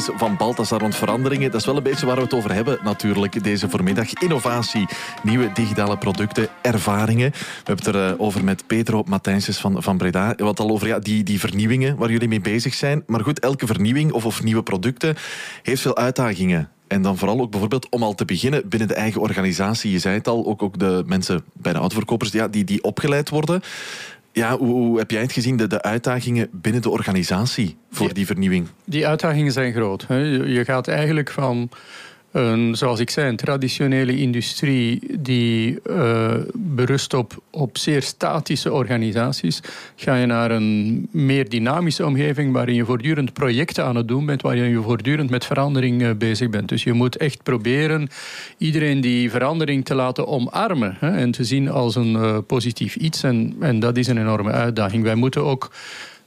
Van Baltasar rond veranderingen. Dat is wel een beetje waar we het over hebben natuurlijk deze voormiddag. Innovatie, nieuwe digitale producten, ervaringen. We hebben het erover met Pedro Matijnsjes van, van Breda. Wat al over ja, die, die vernieuwingen waar jullie mee bezig zijn. Maar goed, elke vernieuwing of, of nieuwe producten heeft veel uitdagingen. En dan vooral ook bijvoorbeeld om al te beginnen binnen de eigen organisatie. Je zei het al, ook, ook de mensen bij de autoverkopers ja, die, die opgeleid worden. Ja, hoe, hoe heb jij het gezien, de, de uitdagingen binnen de organisatie voor die vernieuwing? Die uitdagingen zijn groot. Hè. Je, je gaat eigenlijk van zoals ik zei, een traditionele industrie die uh, berust op, op zeer statische organisaties, ga je naar een meer dynamische omgeving waarin je voortdurend projecten aan het doen bent, waarin je voortdurend met verandering uh, bezig bent. Dus je moet echt proberen iedereen die verandering te laten omarmen hè, en te zien als een uh, positief iets. En, en dat is een enorme uitdaging. Wij moeten ook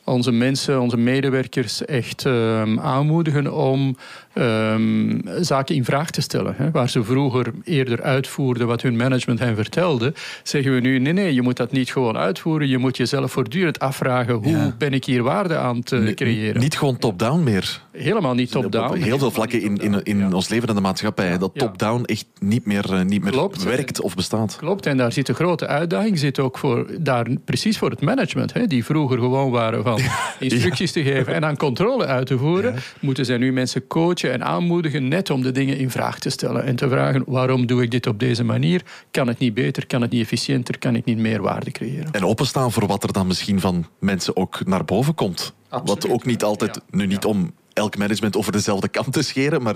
onze mensen, onze medewerkers echt um, aanmoedigen om um, zaken in vraag te stellen. Hè. Waar ze vroeger eerder uitvoerden wat hun management hen vertelde, zeggen we nu: nee, nee, je moet dat niet gewoon uitvoeren. Je moet jezelf voortdurend afvragen: hoe ja. ben ik hier waarde aan te creëren? Niet gewoon top-down meer. Helemaal niet top-down. Op heel veel vlakken in, in, in ja. ons leven en de maatschappij. Dat top-down echt niet meer, uh, niet meer Klopt. werkt of bestaat. Klopt, en daar zit een grote uitdaging. Zit ook voor, daar, precies voor het management. Hè, die vroeger gewoon waren van [laughs] instructies te geven en aan controle uit te voeren. Moeten zij nu mensen coachen en aanmoedigen net om de dingen in vraag te stellen. En te vragen, waarom doe ik dit op deze manier? Kan het niet beter? Kan het niet efficiënter? Kan ik niet meer waarde creëren? En openstaan voor wat er dan misschien van mensen ook naar boven komt. Absoluut. Wat ook niet altijd, nu niet om elk management over dezelfde kant te scheren, maar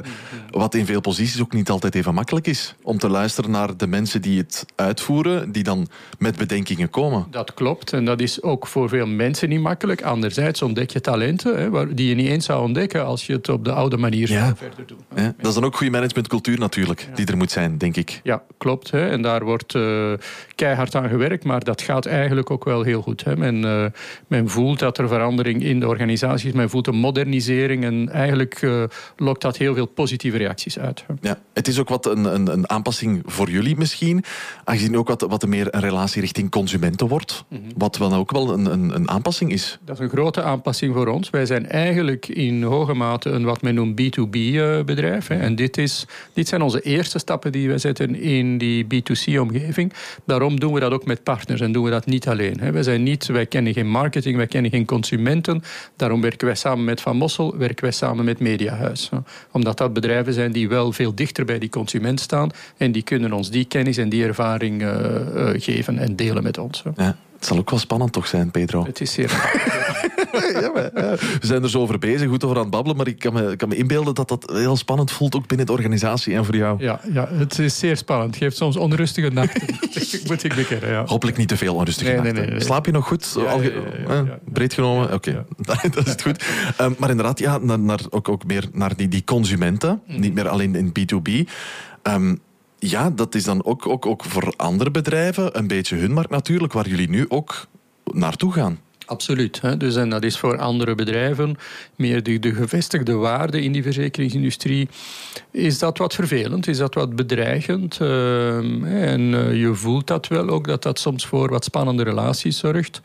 wat in veel posities ook niet altijd even makkelijk is. Om te luisteren naar de mensen die het uitvoeren, die dan met bedenkingen komen. Dat klopt, en dat is ook voor veel mensen niet makkelijk. Anderzijds ontdek je talenten hè, die je niet eens zou ontdekken als je het op de oude manier ja. zou verder doen. Ja, dat is dan ook goede managementcultuur natuurlijk, ja. die er moet zijn, denk ik. Ja, klopt. Hè, en daar wordt uh, keihard aan gewerkt, maar dat gaat eigenlijk ook wel heel goed. Hè. Men, uh, men voelt dat er verandering in de organisatie is, men voelt een modernisering en eigenlijk uh, lokt dat heel veel positieve reacties uit. Ja, het is ook wat een, een, een aanpassing voor jullie misschien, aangezien ook wat, wat meer een relatie richting consumenten wordt, mm -hmm. wat wel ook wel een, een, een, aanpassing is. Dat is een grote aanpassing voor ons. Wij zijn eigenlijk in hoge mate een wat men noemt B2B uh, bedrijf. Hè. En dit, is, dit zijn onze eerste stappen die wij zetten in die B2C-omgeving. Daarom doen we dat ook met partners en doen we dat niet alleen. Hè. Wij, zijn niet, wij kennen geen marketing, wij kennen geen consumenten. Daarom werken wij samen met Van Mossel, werken wij samen met Mediahuis. Omdat dat bedrijven zijn die wel veel dichter bij die consument staan en die kunnen ons die kennis en die ervaring uh, uh, geven en delen met ons. Ja, het zal ook wel spannend toch zijn, Pedro? Het is zeer [laughs] ja, maar, ja. We zijn er zo over bezig, goed over aan het babbelen, maar ik kan me, kan me inbeelden dat dat heel spannend voelt, ook binnen de organisatie en voor jou. Ja, ja het is zeer spannend. Het geeft soms onrustige nachten, [laughs] [laughs] moet ik bekennen. Ja. Hopelijk niet te veel onrustige nee, nachten. Nee, nee, nee. Slaap je nog goed? Ja, Al, ja, ja, breed genomen? Oké, okay. [laughs] dat is het goed. Um, maar inderdaad, ja, naar, naar, ook, ook meer naar die, die consumenten, mm. niet meer alleen in B2B. Um, ja, dat is dan ook, ook, ook voor andere bedrijven een beetje hun markt natuurlijk, waar jullie nu ook naartoe gaan. Absoluut. Hè. Dus, en dat is voor andere bedrijven, meer de, de gevestigde waarde in die verzekeringsindustrie, is dat wat vervelend, is dat wat bedreigend. Uh, en uh, je voelt dat wel ook, dat dat soms voor wat spannende relaties zorgt.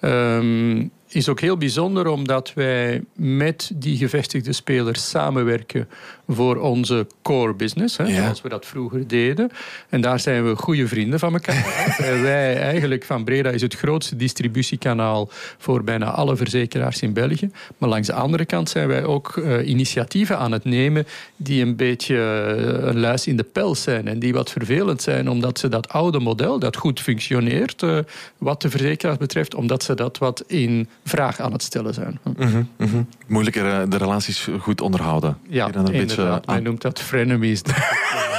Um, is ook heel bijzonder omdat wij met die gevestigde spelers samenwerken voor onze core business, hè, ja. zoals we dat vroeger deden. En daar zijn we goede vrienden van elkaar. [laughs] wij eigenlijk van Breda is het grootste distributiekanaal voor bijna alle verzekeraars in België. Maar langs de andere kant zijn wij ook uh, initiatieven aan het nemen die een beetje uh, een luis in de pels zijn en die wat vervelend zijn omdat ze dat oude model dat goed functioneert uh, wat de verzekeraars betreft, omdat ze dat wat in vraag aan het stellen zijn. Mm -hmm, mm -hmm. Moeilijker de relaties goed onderhouden. Ja, een beetje, men noemt dat frenemies. [laughs]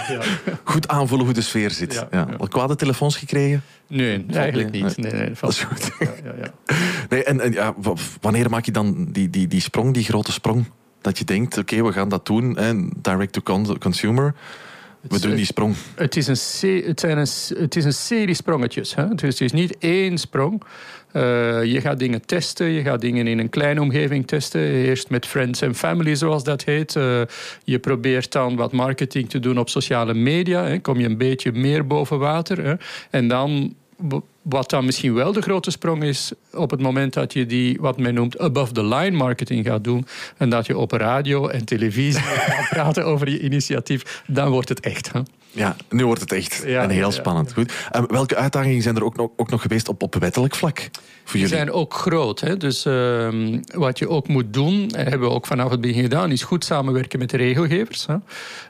ja. Goed aanvoelen hoe de sfeer zit. Ja, ja. Al kwade telefoons gekregen? Nee, eigenlijk niet. Nee, nee, dat is goed. [laughs] Nee, en, en ja, wanneer maak je dan die, die, die sprong, die grote sprong? Dat je denkt, oké, okay, we gaan dat doen, hè, direct to consumer. We doen die sprong. Het is een, het zijn een, het is een serie sprongetjes. Hè? Dus het is niet één sprong. Uh, je gaat dingen testen, je gaat dingen in een kleine omgeving testen. Eerst met friends en family, zoals dat heet. Uh, je probeert dan wat marketing te doen op sociale media. Hè. Kom je een beetje meer boven water. Hè. En dan wat dan misschien wel de grote sprong is op het moment dat je die, wat men noemt, above-the-line marketing gaat doen. En dat je op radio en televisie [laughs] gaat praten over je initiatief. Dan wordt het echt. Hè? Ja, nu wordt het echt Ja, en heel ja, ja. spannend. Goed. En welke uitdagingen zijn er ook nog, ook nog geweest op, op wettelijk vlak voor Die jullie? zijn ook groot. Hè? Dus ehm, wat je ook moet doen, en hebben we ook vanaf het begin gedaan, is goed samenwerken met de regelgevers. Hè?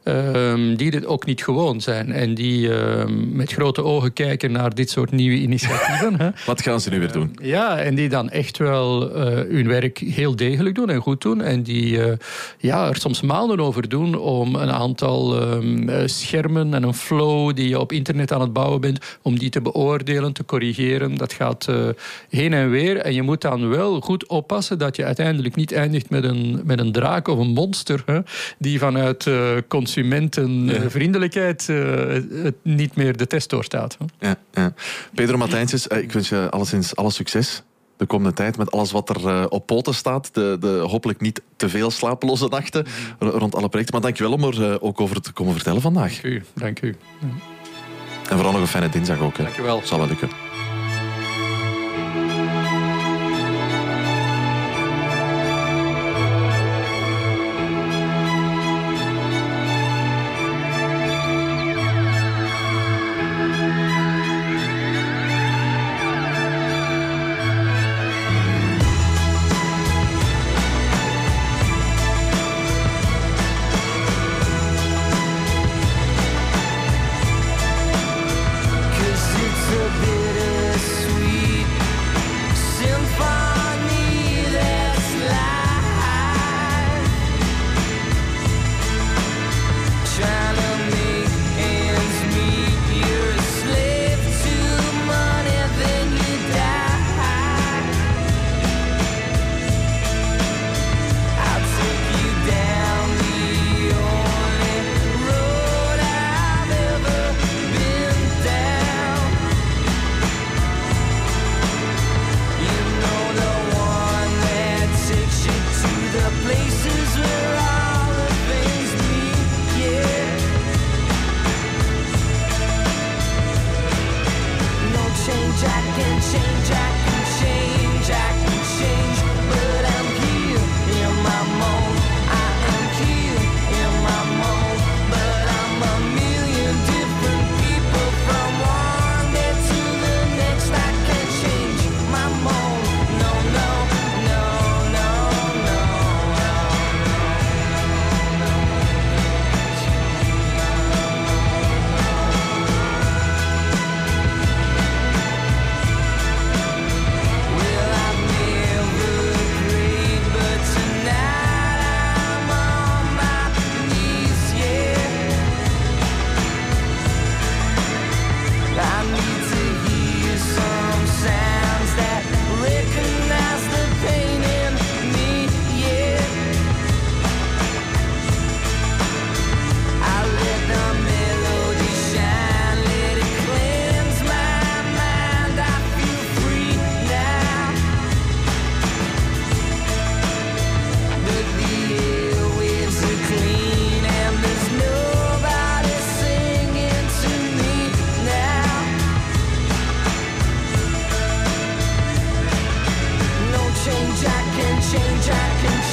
Ehm, die dit ook niet gewoon zijn. En die ehm, met grote ogen kijken naar dit soort nieuwe initiatieven. hè? [laughs] Wat gaan ze nu weer doen? Ja, en die dan echt wel eh, hun werk heel degelijk doen en goed doen. En die eh, ja, er soms maanden over doen om een aantal ehm, eh, schermen en een flow die je op internet aan het bouwen bent, om die te beoordelen, te corrigeren. Dat gaat eh, heen en weer. En je moet dan wel goed oppassen dat je uiteindelijk niet eindigt met een, met een draak of een monster, hè, die vanuit eh, consumentenvriendelijkheid eh, het niet meer de test doorstaat. hè. Ja, ja. Pedro Matijntjes, eh, ik wens je alleszins alle succes de komende tijd met alles wat er eh, op poten staat. De, de hopelijk niet te veel slapeloze nachten rond alle projecten. Maar dankjewel om er eh, ook over te komen vertellen vandaag. Dank u. Dank u. En vooral nog een fijne dinsdag ook. hè. Dankjewel. Zal wel lukken. Jack.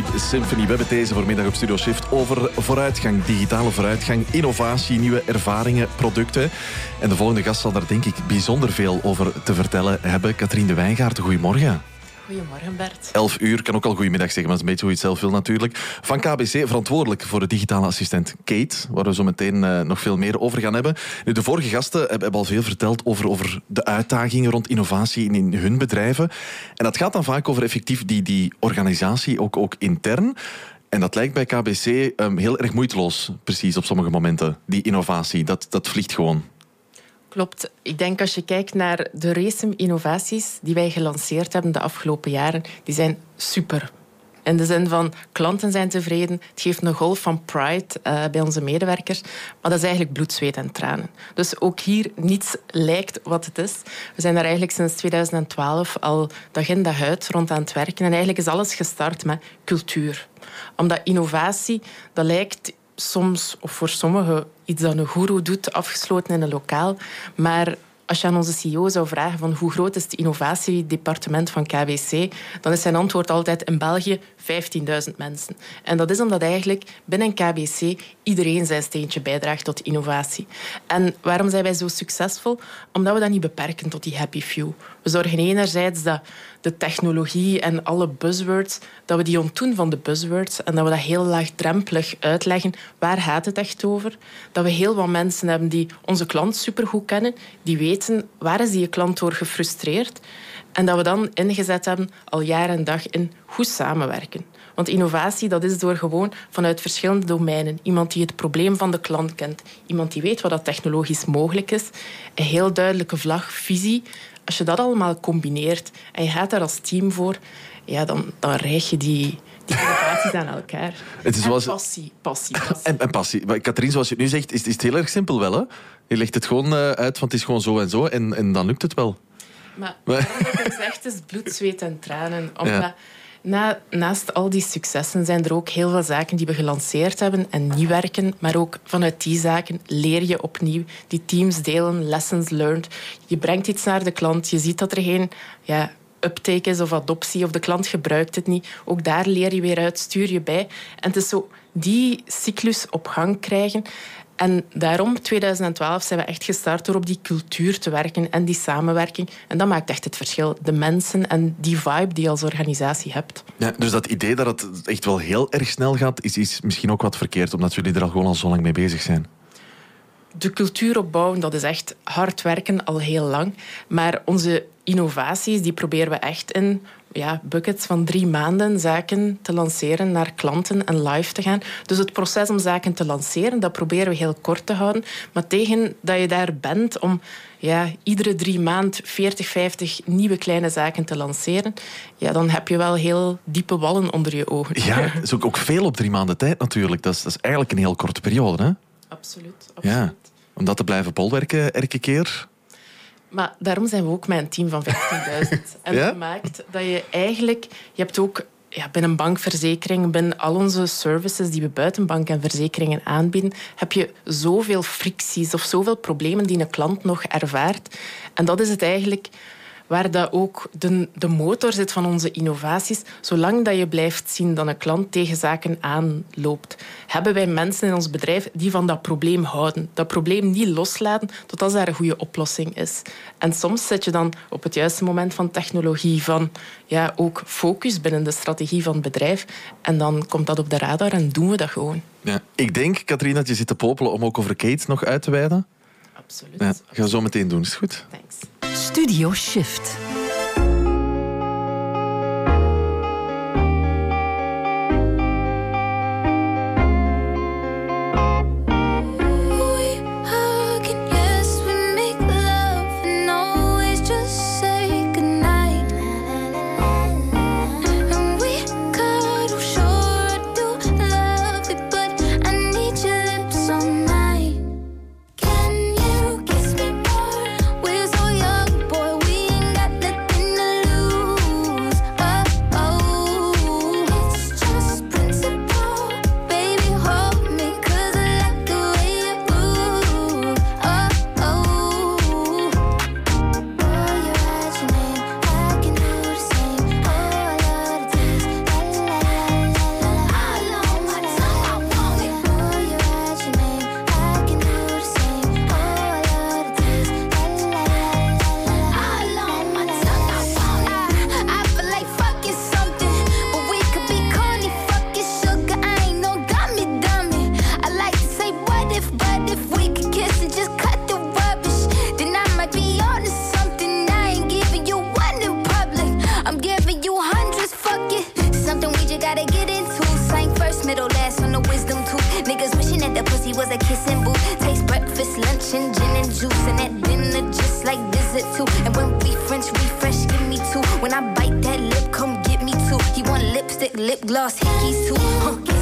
Symphony. We hebben deze voormiddag op Studio Shift over vooruitgang, digitale vooruitgang, innovatie, nieuwe ervaringen, producten. En de volgende gast zal daar denk ik bijzonder veel over te vertellen hebben. Katrien de Wijngaard, goedemorgen. Goedemorgen Bert. 11 uur, kan ook al goedemiddag zeggen, maar dat is een beetje hoe je het zelf wil natuurlijk. Van KBC, verantwoordelijk voor de digitale assistent Kate, waar we zo meteen eh, nog veel meer over gaan hebben. De vorige gasten hebben, al veel verteld over, over de uitdagingen rond innovatie in, in hun bedrijven. En dat gaat dan vaak over effectief die, die organisatie, ook, ook intern. En dat lijkt bij KBC ehm, heel erg moeiteloos, precies op sommige momenten. Die innovatie, dat, dat vliegt gewoon. Klopt. Ik denk als je kijkt naar de recent innovaties die wij gelanceerd hebben de afgelopen jaren, die zijn super. In de zin van klanten zijn tevreden. Het geeft een golf van pride eh, bij onze medewerkers. Maar dat is eigenlijk bloed, zweet en tranen. Dus ook hier niets lijkt wat het is. We zijn daar eigenlijk sinds 2012 al dag in dag uit rond aan het werken. En eigenlijk is alles gestart met cultuur. Omdat innovatie, dat lijkt soms, of voor sommigen, iets dat een guru doet, afgesloten in een lokaal. Maar als je aan onze CEO zou vragen van hoe groot is het innovatiedepartement van KBC, dan is zijn antwoord altijd in België 15.000 mensen. En dat is omdat eigenlijk binnen KBC iedereen zijn steentje bijdraagt tot innovatie. En waarom zijn wij zo succesvol? Omdat we dat niet beperken tot die happy few. We zorgen enerzijds dat de technologie en alle buzzwords, dat we die ontdoen van de buzzwords en dat we dat heel laagdrempelig uitleggen. Waar gaat het echt over? Dat we heel wat mensen hebben die onze klant supergoed kennen, die weten waar is die klant door gefrustreerd en dat we dan ingezet hebben al jaar en dag in goed samenwerken. Want innovatie dat is door gewoon vanuit verschillende domeinen. Iemand die het probleem van de klant kent. Iemand die weet wat dat technologisch mogelijk is. Een heel duidelijke vlag, visie. Als je dat allemaal combineert en je gaat daar als team voor, ja, dan, dan rijg je die, die innovaties aan elkaar. Het is En zoals- passie, passie, passie. En, en passie. Maar Katrien, zoals je het nu zegt, is, is het heel erg simpel wel. Hè? Je legt het gewoon eh, uit, want het is gewoon zo en zo. En, en dan lukt het wel. Maar Maar- waarom ik zeg, het is bloed, zweet en tranen. Omdat Ja. Na, naast al die successen zijn er ook heel veel zaken die we gelanceerd hebben en niet werken. Maar ook vanuit die zaken leer je opnieuw. Die teams delen, lessons learned. Je brengt iets naar de klant. Je ziet dat er geen ja, uptake is of adoptie of de klant gebruikt het niet. Ook daar leer je weer uit, stuur je bij. En het is zo die cyclus op gang krijgen. En daarom, 2012, zijn we echt gestart door op die cultuur te werken en die samenwerking. En dat maakt echt het verschil. De mensen en die vibe die je als organisatie hebt. Ja, dus dat idee dat het echt wel heel erg snel gaat, is, is misschien ook wat verkeerd, omdat jullie er al gewoon al zo lang mee bezig zijn. De cultuur opbouwen, dat is echt hard werken al heel lang. Maar onze innovaties, die proberen we echt in ja, buckets van drie maanden zaken te lanceren naar klanten en live te gaan. Dus het proces om zaken te lanceren, dat proberen we heel kort te houden. Maar tegen dat je daar bent om ja, iedere drie maand 40, 50 nieuwe kleine zaken te lanceren, ja, dan heb je wel heel diepe wallen onder je ogen. Ja, dat is ook, ook veel op drie maanden tijd natuurlijk. Dat is, dat is eigenlijk een heel korte periode. Hè? Absoluut. absoluut. Ja. Om dat te blijven bolwerken elke keer. Maar daarom zijn we ook met een team van 15.000. [laughs] En Ja? dat maakt dat je eigenlijk... Je hebt ook ja, binnen bankverzekering, binnen al onze services die we buiten bank en verzekeringen aanbieden, heb je zoveel fricties of zoveel problemen die een klant nog ervaart. En dat is het eigenlijk waar dat ook de, de motor zit van onze innovaties. Zolang dat je blijft zien dat een klant tegen zaken aanloopt, hebben wij mensen in ons bedrijf die van dat probleem houden. Dat probleem niet loslaten totdat daar een goede oplossing is. En soms zet je dan op het juiste moment van technologie, van ja, ook focus binnen de strategie van het bedrijf. En dan komt dat op de radar en doen we dat gewoon. Ja. Ik denk, Katrien, dat je zit te popelen om ook over Kate nog uit te wijden. Absoluut. Ja, we zo meteen doen, is goed? Thanks. Studio Shift. Was a kissing booth. Taste breakfast, lunch, and gin and juice. And at dinner, just like dessert too. And when we French refresh, give me two. When I bite that lip, come get me two. He want lipstick, lip gloss, hickeys too. Huh.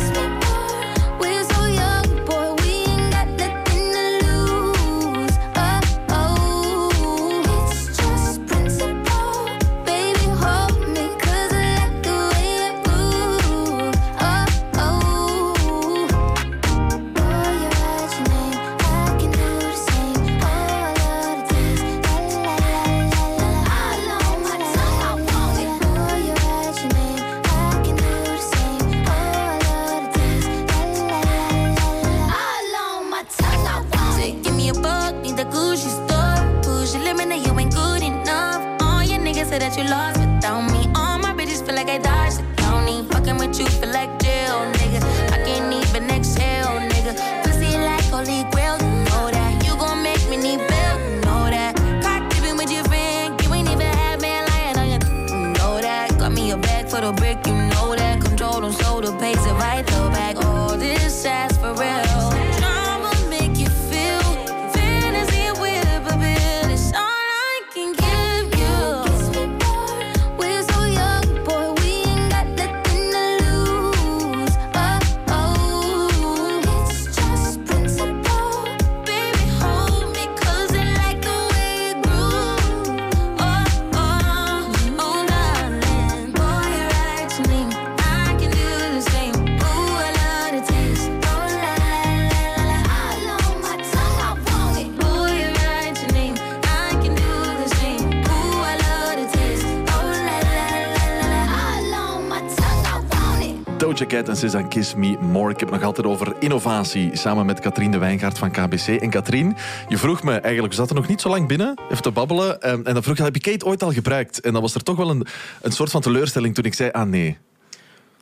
En Suzanne Kiss Me More. Ik heb het nog altijd over innovatie samen met Katrien de Wijngaard van KBC. En Katrien, je vroeg me eigenlijk, we zaten nog niet zo lang binnen, even te babbelen. ehm, En dan vroeg je, heb je Kate ooit al gebruikt? En dan was er toch wel een, een soort van teleurstelling toen ik zei, ah nee.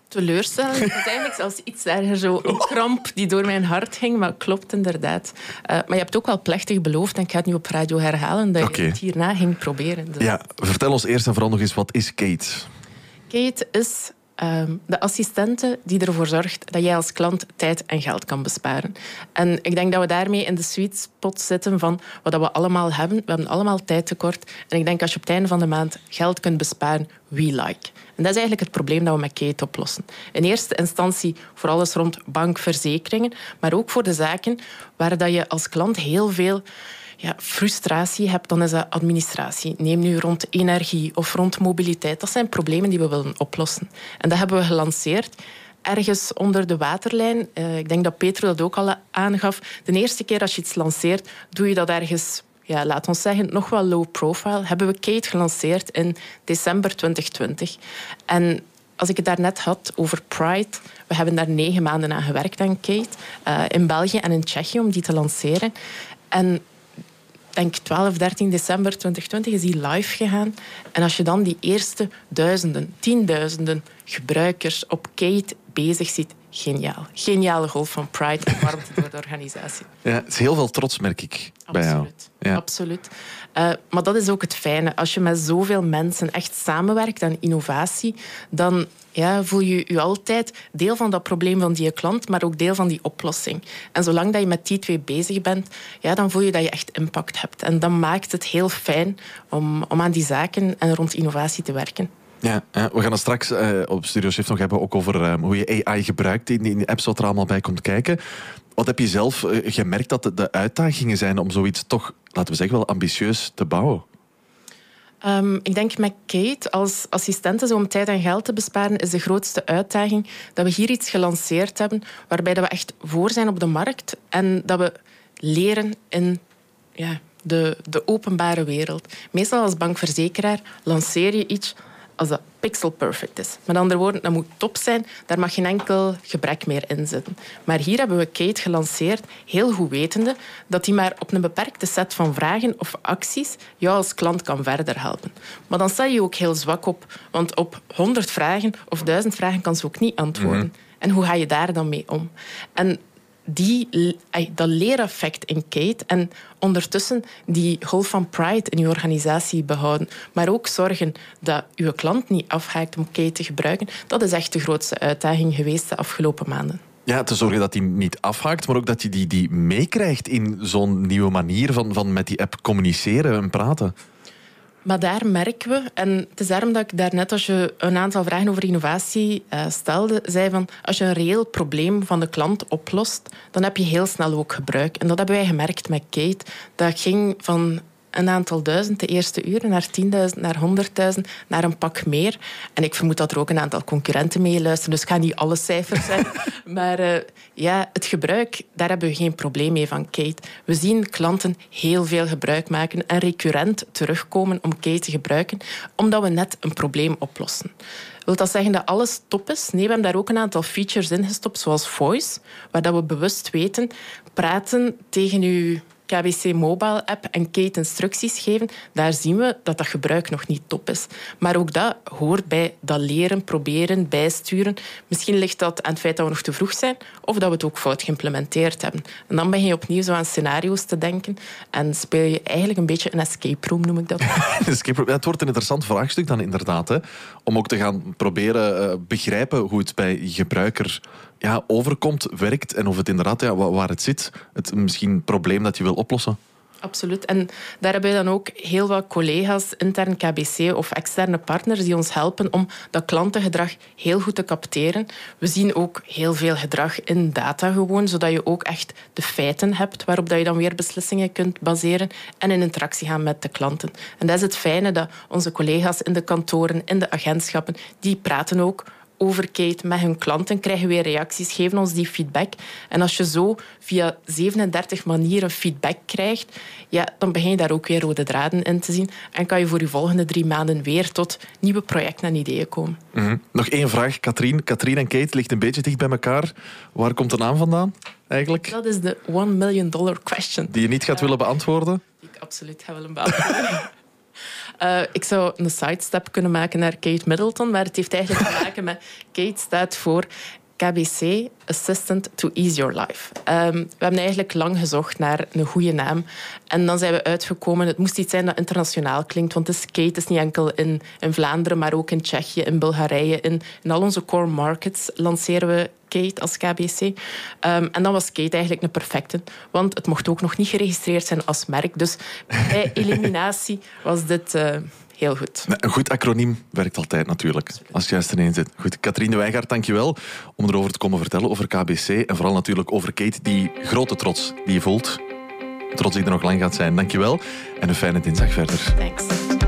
teleurstelling. [laughs] Het is eigenlijk zelfs iets erger, zo een kramp die door mijn hart ging, maar klopt inderdaad. Eh, maar je hebt ook wel plechtig beloofd, en ik ga het nu op radio herhalen, dat Oké. je het hierna ging proberen. Dus Ja, vertel ons eerst en vooral nog eens, wat is Kate? Kate is ehm, de assistente die ervoor zorgt dat jij als klant tijd en geld kan besparen. En ik denk dat we daarmee in de sweet spot zitten van wat we allemaal hebben. We hebben allemaal tijdtekort. En ik denk als je op het einde van de maand geld kunt besparen, we like. En dat is eigenlijk het probleem dat we met Kate oplossen. In eerste instantie voor alles rond bankverzekeringen, maar ook voor de zaken waar dat je als klant heel veel ja, frustratie hebt, dan is dat administratie. Neem nu rond energie of rond mobiliteit. Dat zijn problemen die we willen oplossen. En dat hebben we gelanceerd ergens onder de waterlijn. Eh, ik denk dat Petro dat ook al aangaf. De eerste keer als je iets lanceert, doe je dat ergens ja, laat ons zeggen, nog wel low profile, hebben we Kate gelanceerd in december 2020. En als ik het daarnet had over Pride, we hebben daar negen maanden aan gewerkt aan Kate, eh, in België en in Tsjechië om die te lanceren. En denk 12, 13 december 2020 is die live gegaan. En als je dan die eerste duizenden, tienduizenden gebruikers op Kate bezig ziet, geniaal. Geniale golf van Pride en warmte door de organisatie. [laughs] Ja, het is heel veel trots, merk ik, bij jou. Absoluut. Ja. Absoluut. Eh, maar dat is ook het fijne. Als je met zoveel mensen echt samenwerkt aan innovatie, dan ja, voel je je altijd deel van dat probleem van die klant, maar ook deel van die oplossing. En zolang dat je met die twee bezig bent, ja, dan voel je dat je echt impact hebt. En dat maakt het heel fijn om, om aan die zaken en rond innovatie te werken. Ja, ja, we gaan het straks eh, op Studio Shift nog hebben ook over eh, hoe je AI gebruikt in, de apps wat er allemaal bij komt kijken. Wat heb je zelf eh, gemerkt dat de, uitdagingen zijn om zoiets toch, laten we zeggen, wel ambitieus te bouwen? Ehm, ik denk met Kate als assistente, zo om tijd en geld te besparen, is de grootste uitdaging dat we hier iets gelanceerd hebben waarbij dat we echt voor zijn op de markt en dat we leren in ja, de, de openbare wereld. Meestal als bankverzekeraar lanceer je iets als dat pixel perfect is. Met andere woorden, dat moet top zijn, daar mag geen enkel gebrek meer in zitten. Maar hier hebben we Kate gelanceerd, heel goed wetende dat die maar op een beperkte set van vragen of acties jou als klant kan verder helpen. Maar dan sta je ook heel zwak op, want op 100 vragen of 1000 vragen kan ze ook niet antwoorden. En hoe ga je daar dan mee om? En die, dat leereffect in Kate en ondertussen die golf van pride in je organisatie behouden, maar ook zorgen dat uw klant niet afhaakt om Kate te gebruiken, dat is echt de grootste uitdaging geweest de afgelopen maanden. Ja, te zorgen dat hij niet afhaakt, maar ook dat je die, die meekrijgt in zo'n nieuwe manier van, van met die app communiceren en praten. Maar daar merken we, en het is daarom dat ik daarnet als je een aantal vragen over innovatie eh, stelde, zei van als je een reëel probleem van de klant oplost, dan heb je heel snel ook gebruik. En dat hebben wij gemerkt met Kate. Dat ging van een aantal duizend de eerste uren, naar 10.000, naar 100.000, naar een pak meer. En ik vermoed dat er ook een aantal concurrenten mee luisteren, dus ik ga niet alle cijfers zeggen. [laughs] maar uh, ja, het gebruik, daar hebben we geen probleem mee van Kate. We zien klanten heel veel gebruik maken en recurrent terugkomen om Kate te gebruiken, omdat we net een probleem oplossen. Wil dat zeggen dat alles top is? Nee, we hebben daar ook een aantal features in gestopt, zoals voice, waar dat we bewust weten, praten tegen uw KBC Mobile app en Kate instructies geven, daar zien we dat dat gebruik nog niet top is. Maar ook dat hoort bij dat leren, proberen, bijsturen. Misschien ligt dat aan het feit dat we nog te vroeg zijn of dat we het ook fout geïmplementeerd hebben. En dan ben je opnieuw zo aan scenario's te denken en speel je eigenlijk een beetje een escape room, noem ik dat. [laughs] escape room, het wordt een interessant vraagstuk dan inderdaad. Hè? Om ook te gaan proberen uh, begrijpen hoe het bij gebruiker ja, overkomt, werkt en of het inderdaad ja, waar het zit, het misschien probleem dat je wil oplossen. Absoluut. En daar hebben we dan ook heel wat collega's, intern KBC of externe partners, die ons helpen om dat klantengedrag heel goed te capteren. We zien ook heel veel gedrag in data gewoon, zodat je ook echt de feiten hebt waarop dat je dan weer beslissingen kunt baseren en in interactie gaan met de klanten. En dat is het fijne dat onze collega's in de kantoren, in de agentschappen, die praten ook over Kate met hun klanten, krijgen weer reacties, geven ons die feedback. En als je zo via 37 manieren feedback krijgt, ja, dan begin je daar ook weer rode draden in te zien. En kan je voor je volgende drie maanden weer tot nieuwe projecten en ideeën komen. Mhm. Nog één vraag, Katrien. Katrien en Kate ligt een beetje dicht bij elkaar. Waar komt de naam vandaan eigenlijk? Dat is de one million dollar question. Die je niet gaat willen beantwoorden? Die ik absoluut ga willen beantwoorden. [laughs] Uh, ik zou een sidestep kunnen maken naar Kate Middleton, maar het heeft eigenlijk te maken met Kate staat voor KBC, Assistant to Ease Your Life. Um, we hebben eigenlijk lang gezocht naar een goede naam. En dan zijn we uitgekomen, het moest iets zijn dat internationaal klinkt. Want de skate is niet enkel in, in Vlaanderen, maar ook in Tsjechië, in Bulgarije. In, in al onze core markets lanceren we Kate als KBC. Um, en dan was Kate eigenlijk een perfecte. Want het mocht ook nog niet geregistreerd zijn als merk. Dus bij [laughs] eliminatie was dit... Uh, heel goed. Een goed acroniem werkt altijd natuurlijk, als je juist erin zit. Goed, Katrien de Wijngaard, dankjewel om erover te komen vertellen, over KBC en vooral natuurlijk over Kate, die grote trots die je voelt. Trots die er nog lang gaat zijn. Dankjewel en een fijne dinsdag verder. Thanks.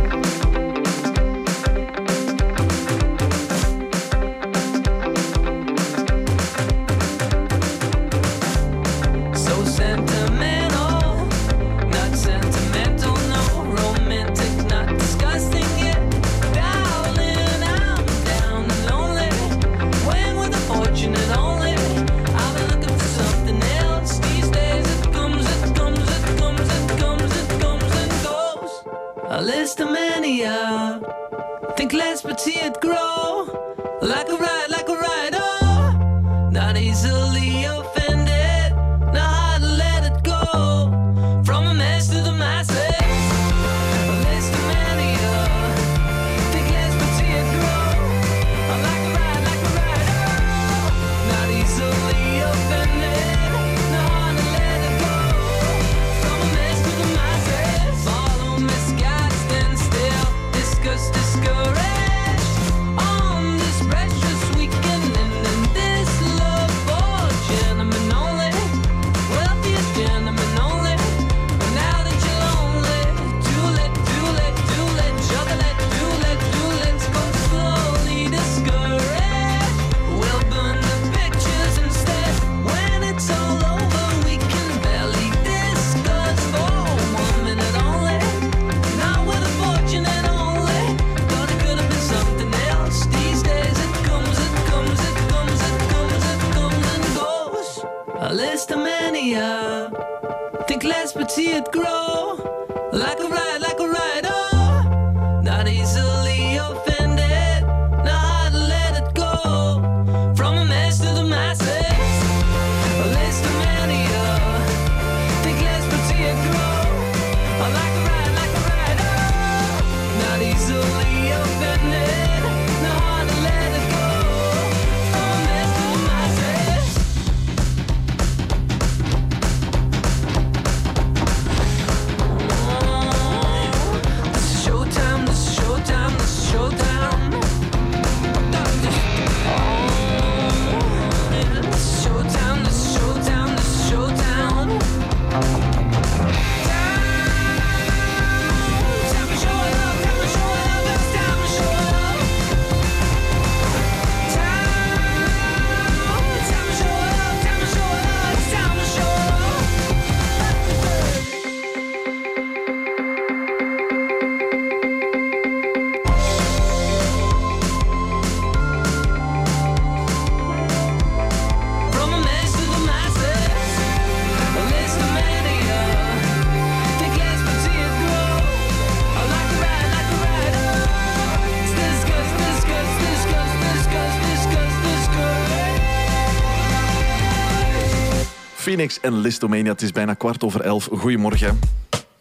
Phoenix en Listomania. Het is bijna kwart over elf. Goedemorgen.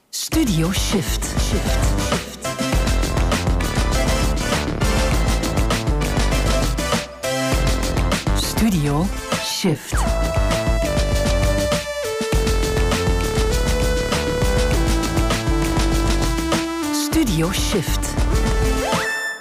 Studio Shift. Studio Shift. Studio Shift.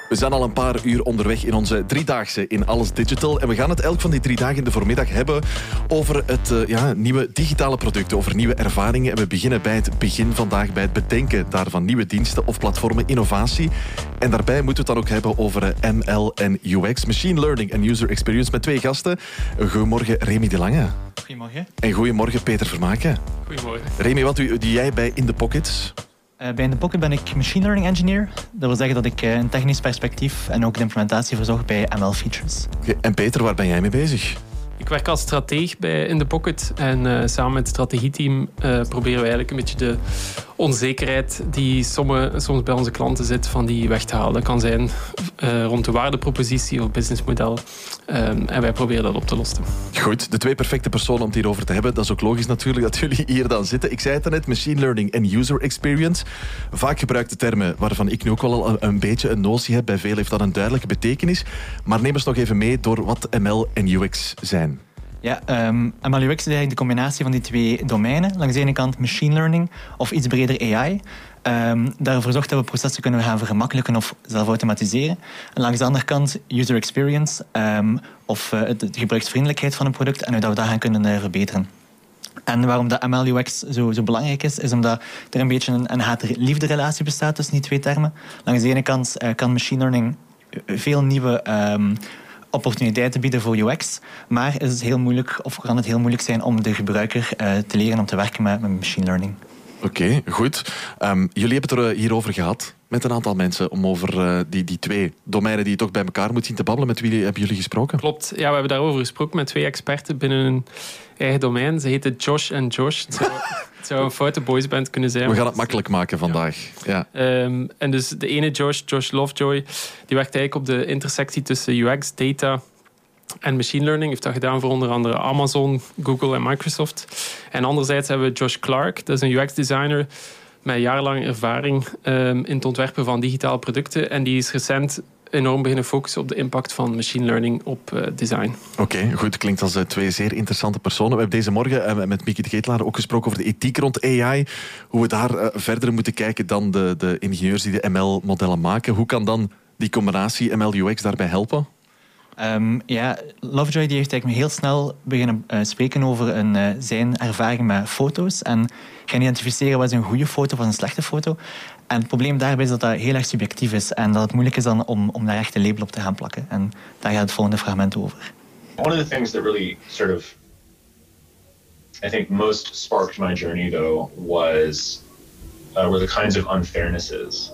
We zijn al een paar uur onderweg in onze driedaagse in Alles Digital. En we gaan het elk van die drie dagen in de voormiddag hebben over het eh, ja, nieuwe digitale producten, over nieuwe ervaringen. En we beginnen bij het begin vandaag, bij het bedenken daarvan nieuwe diensten of platformen, innovatie. En daarbij moeten we het dan ook hebben over eh, ML en UX, Machine Learning en User Experience met twee gasten. Goedemorgen Remy de Lange. Goedemorgen. En goedemorgen Peter Vermaken. Goedemorgen. Remy, wat doe doe jij bij In The Pockets? Eh, bij In The Pocket ben ik machine learning engineer. Dat wil zeggen dat ik eh, een technisch perspectief en ook de implementatie verzorg bij ML features. En Peter, waar ben jij mee bezig? Ik werk als strateeg bij In The Pocket. En eh, samen met het strategieteam eh, proberen we eigenlijk een beetje de onzekerheid die somme, soms bij onze klanten zit, van die weg te halen. Dat kan zijn eh, rond de waardepropositie of businessmodel. Ehm, en wij proberen dat op te lossen. Goed, de twee perfecte personen om het hierover te hebben. Dat is ook logisch natuurlijk dat jullie hier dan zitten. Ik zei het net, machine learning en user experience. Vaak gebruikte termen waarvan ik nu ook wel een, een beetje een notie heb. Bij veel heeft dat een duidelijke betekenis. Maar neem ons nog even mee door wat ML en UX zijn. Ja, ehm ML UX is eigenlijk de combinatie van die twee domeinen. Langs de ene kant machine learning of iets breder AI. Ehm daarvoor zorgt dat we processen kunnen gaan vergemakkelijken of zelf automatiseren. En langs de andere kant user experience ehm, of eh, de de gebruiksvriendelijkheid van een product en hoe dat we dat gaan kunnen eh, verbeteren. En waarom dat ML UX zo, zo belangrijk is, is omdat er een beetje een, een haat-liefde relatie bestaat tussen die twee termen. Langs de ene kant eh, kan machine learning veel nieuwe ehm, opportuniteiten bieden voor UX, maar is het heel moeilijk, of kan het heel moeilijk zijn om de gebruiker eh, te leren om te werken met, met machine learning. Oké, goed. Ehm, jullie hebben het er eh, hierover gehad met een aantal mensen om over eh, die, die twee domeinen die je toch bij elkaar moet zien te babbelen. Met wie hebben jullie gesproken? Klopt. Ja, we hebben daarover gesproken met twee experten binnen hun eigen domein. Ze heten Josh en Josh. Het zou, het zou een foute boysband kunnen zijn. We gaan het makkelijk maken vandaag. Ja. Ehm, en dus de ene Josh, Josh Lovejoy, die werkt eigenlijk op de intersectie tussen UX, data en machine learning. Heeft dat gedaan voor onder andere Amazon, Google en Microsoft. En anderzijds hebben we Josh Clark, dat is een UX-designer met jarenlang ervaring ehm, in het ontwerpen van digitale producten. En die is recent enorm beginnen focussen op de impact van machine learning op eh, design. Oké, goed. Klinkt als eh, twee zeer interessante personen. We hebben deze morgen eh, met Mieke de Ketelaar ook gesproken over de ethiek rond AI. Hoe we daar verder moeten kijken dan de, de ingenieurs die de ML-modellen maken. Hoe kan dan die combinatie ML-UX daarbij helpen? Ehm, ja, Lovejoy die heeft eigenlijk heel snel beginnen spreken over een, eh, zijn ervaring met foto's. En gaan identificeren wat is een goede foto of een slechte foto. En het probleem daarbij is dat dat heel erg subjectief is. En dat het moeilijk is dan om, om daar echt een label op te gaan plakken. En daar gaat het volgende fragment over. One of the things that really sort of, I think, most sparked my journey, though, was uh, were the kinds of unfairnesses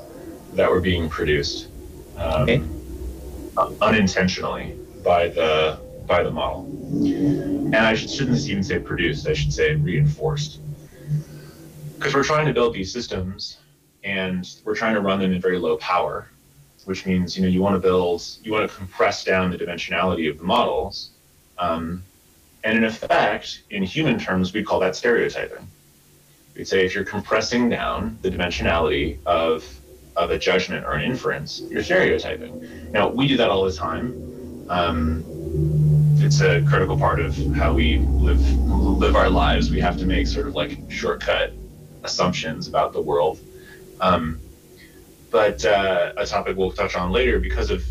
that were being produced um, Okay. unintentionally by the by the model. And I should, shouldn't even say produced; I should say reinforced, because we're trying to build these systems, and we're trying to run them in very low power, which means you know you want to build, you want to compress down the dimensionality of the models, um, and in effect, in human terms, we call that stereotyping. We'd say if you're compressing down the dimensionality of of a judgment or an inference, you're stereotyping. Now we do that all the time. Um, it's a critical part of how we live live our lives. We have to make sort of like shortcut assumptions about the world. Um, but uh, a topic we'll touch on later because of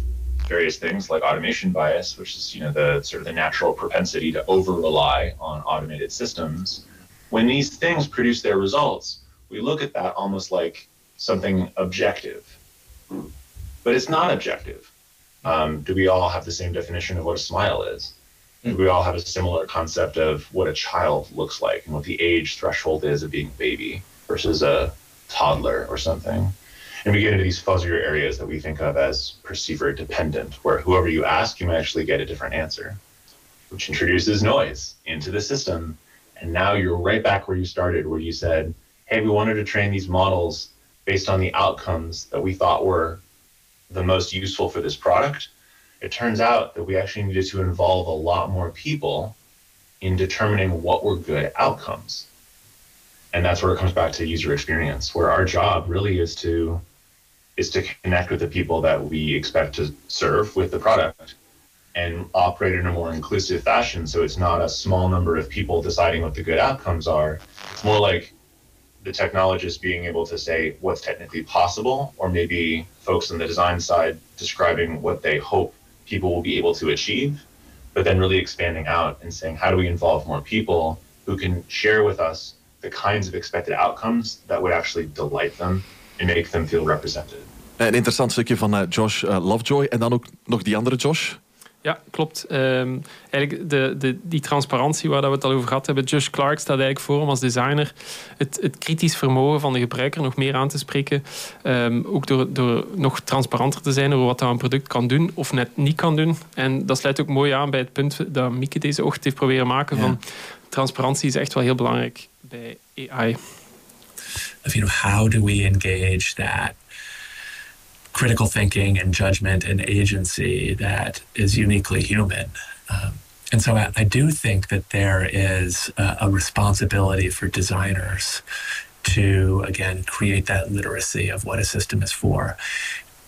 various things like automation bias, which is you know the sort of the natural propensity to over rely on automated systems. When these things produce their results, we look at that almost like something objective, but it's not objective. Um, do we all have the same definition of what a smile is? Do we all have a similar concept of what a child looks like and what the age threshold is of being a baby versus a toddler or something? And we get into these fuzzier areas that we think of as perceiver dependent, where whoever you ask, you might actually get a different answer, which introduces noise into the system. And now you're right back where you started, where you said, hey, we wanted to train these models based on the outcomes that we thought were the most useful for this product. It turns out that we actually needed to involve a lot more people in determining what were good outcomes. And that's where it comes back to user experience, where our job really is to is to connect with the people that we expect to serve with the product and operate in a more inclusive fashion so it's not a small number of people deciding what the good outcomes are. It's more like the technologist being able to say what's technically possible, or maybe folks on the design side describing what they hope people will be able to achieve, but then really expanding out and saying, how do we involve more people who can share with us the kinds of expected outcomes that would actually delight them and make them feel represented? Een interessant stukje van eh, Josh eh, Lovejoy. En dan ook nog die andere Josh. Ja, klopt. Ehm, eigenlijk de, de, die transparantie waar dat we het al over gehad hebben. Josh Clark staat eigenlijk voor om als designer het, het kritisch vermogen van de gebruiker nog meer aan te spreken. Ehm, ook door, door nog transparanter te zijn over wat dat een product kan doen of net niet kan doen. En dat sluit ook mooi aan bij het punt dat Mieke deze ochtend heeft proberen maken van transparantie is echt wel heel belangrijk bij AI. of you know how do we engage that critical thinking and judgment and agency that is uniquely human? Um, and so I, I do think that there is a, a responsibility for designers to again create that literacy of what a system is for.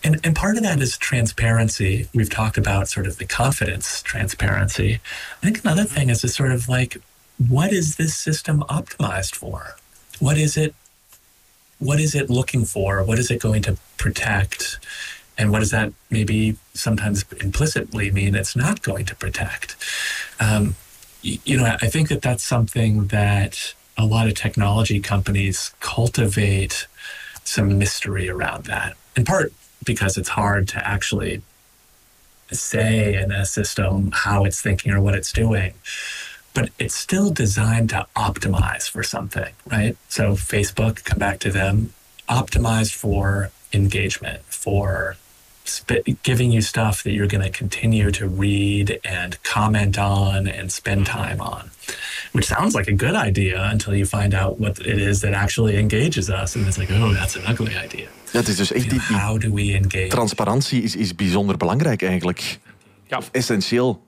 And, and part of that is transparency. We've talked about sort of the confidence transparency. I think another thing is to sort of like what is this system optimized for what is it what is it looking for? What is it going to protect? And what does that maybe sometimes implicitly mean it's not going to protect? Um, you know, I think that that's something that a lot of technology companies cultivate some mystery around that. In part because it's hard to actually say in a system how it's thinking or what it's doing but it's still designed to optimize for something, right? So Facebook, come back to them, optimized for engagement, for sp- giving you stuff that you're going to continue to read and comment on and spend mm-hmm. time on, which sounds like a good idea until you find out what it is that actually engages us. And it's like, oh, that's an ugly idea. Ja, het is dus echt die, die How do we engage? transparantie is, is bijzonder belangrijk eigenlijk. Ja. Of essentieel.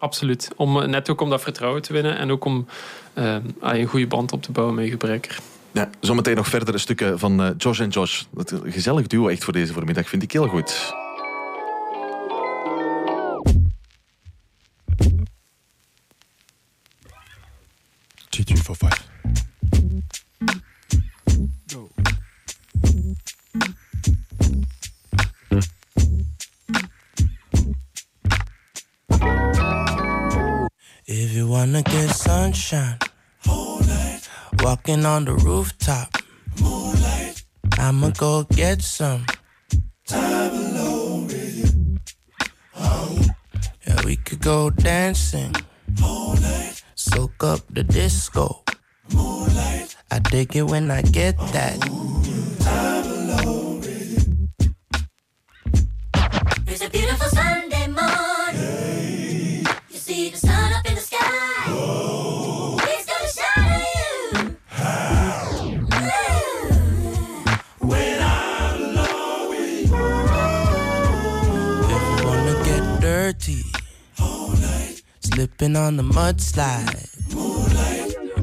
Absoluut. Om, eh, net ook om dat vertrouwen te winnen en ook om ehm, een goede band op te bouwen met je gebruiker. Ja, zometeen nog verdere stukken van eh, Josh en Josh. Dat gezellig duo echt voor deze voormiddag vind ik heel goed. Walking on the rooftop, I'ma go get some. time alone with you. Yeah, we could go dancing, soak up the disco. I dig it when I get that. On the mudslide.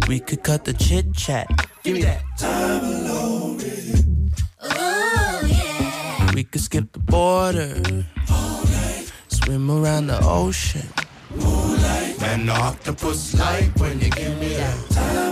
We could cut the chit chat. Give me that. Time alone with you. Oh, yeah. We could skip the border. Swim around the ocean. Man, the octopus like when you give me that time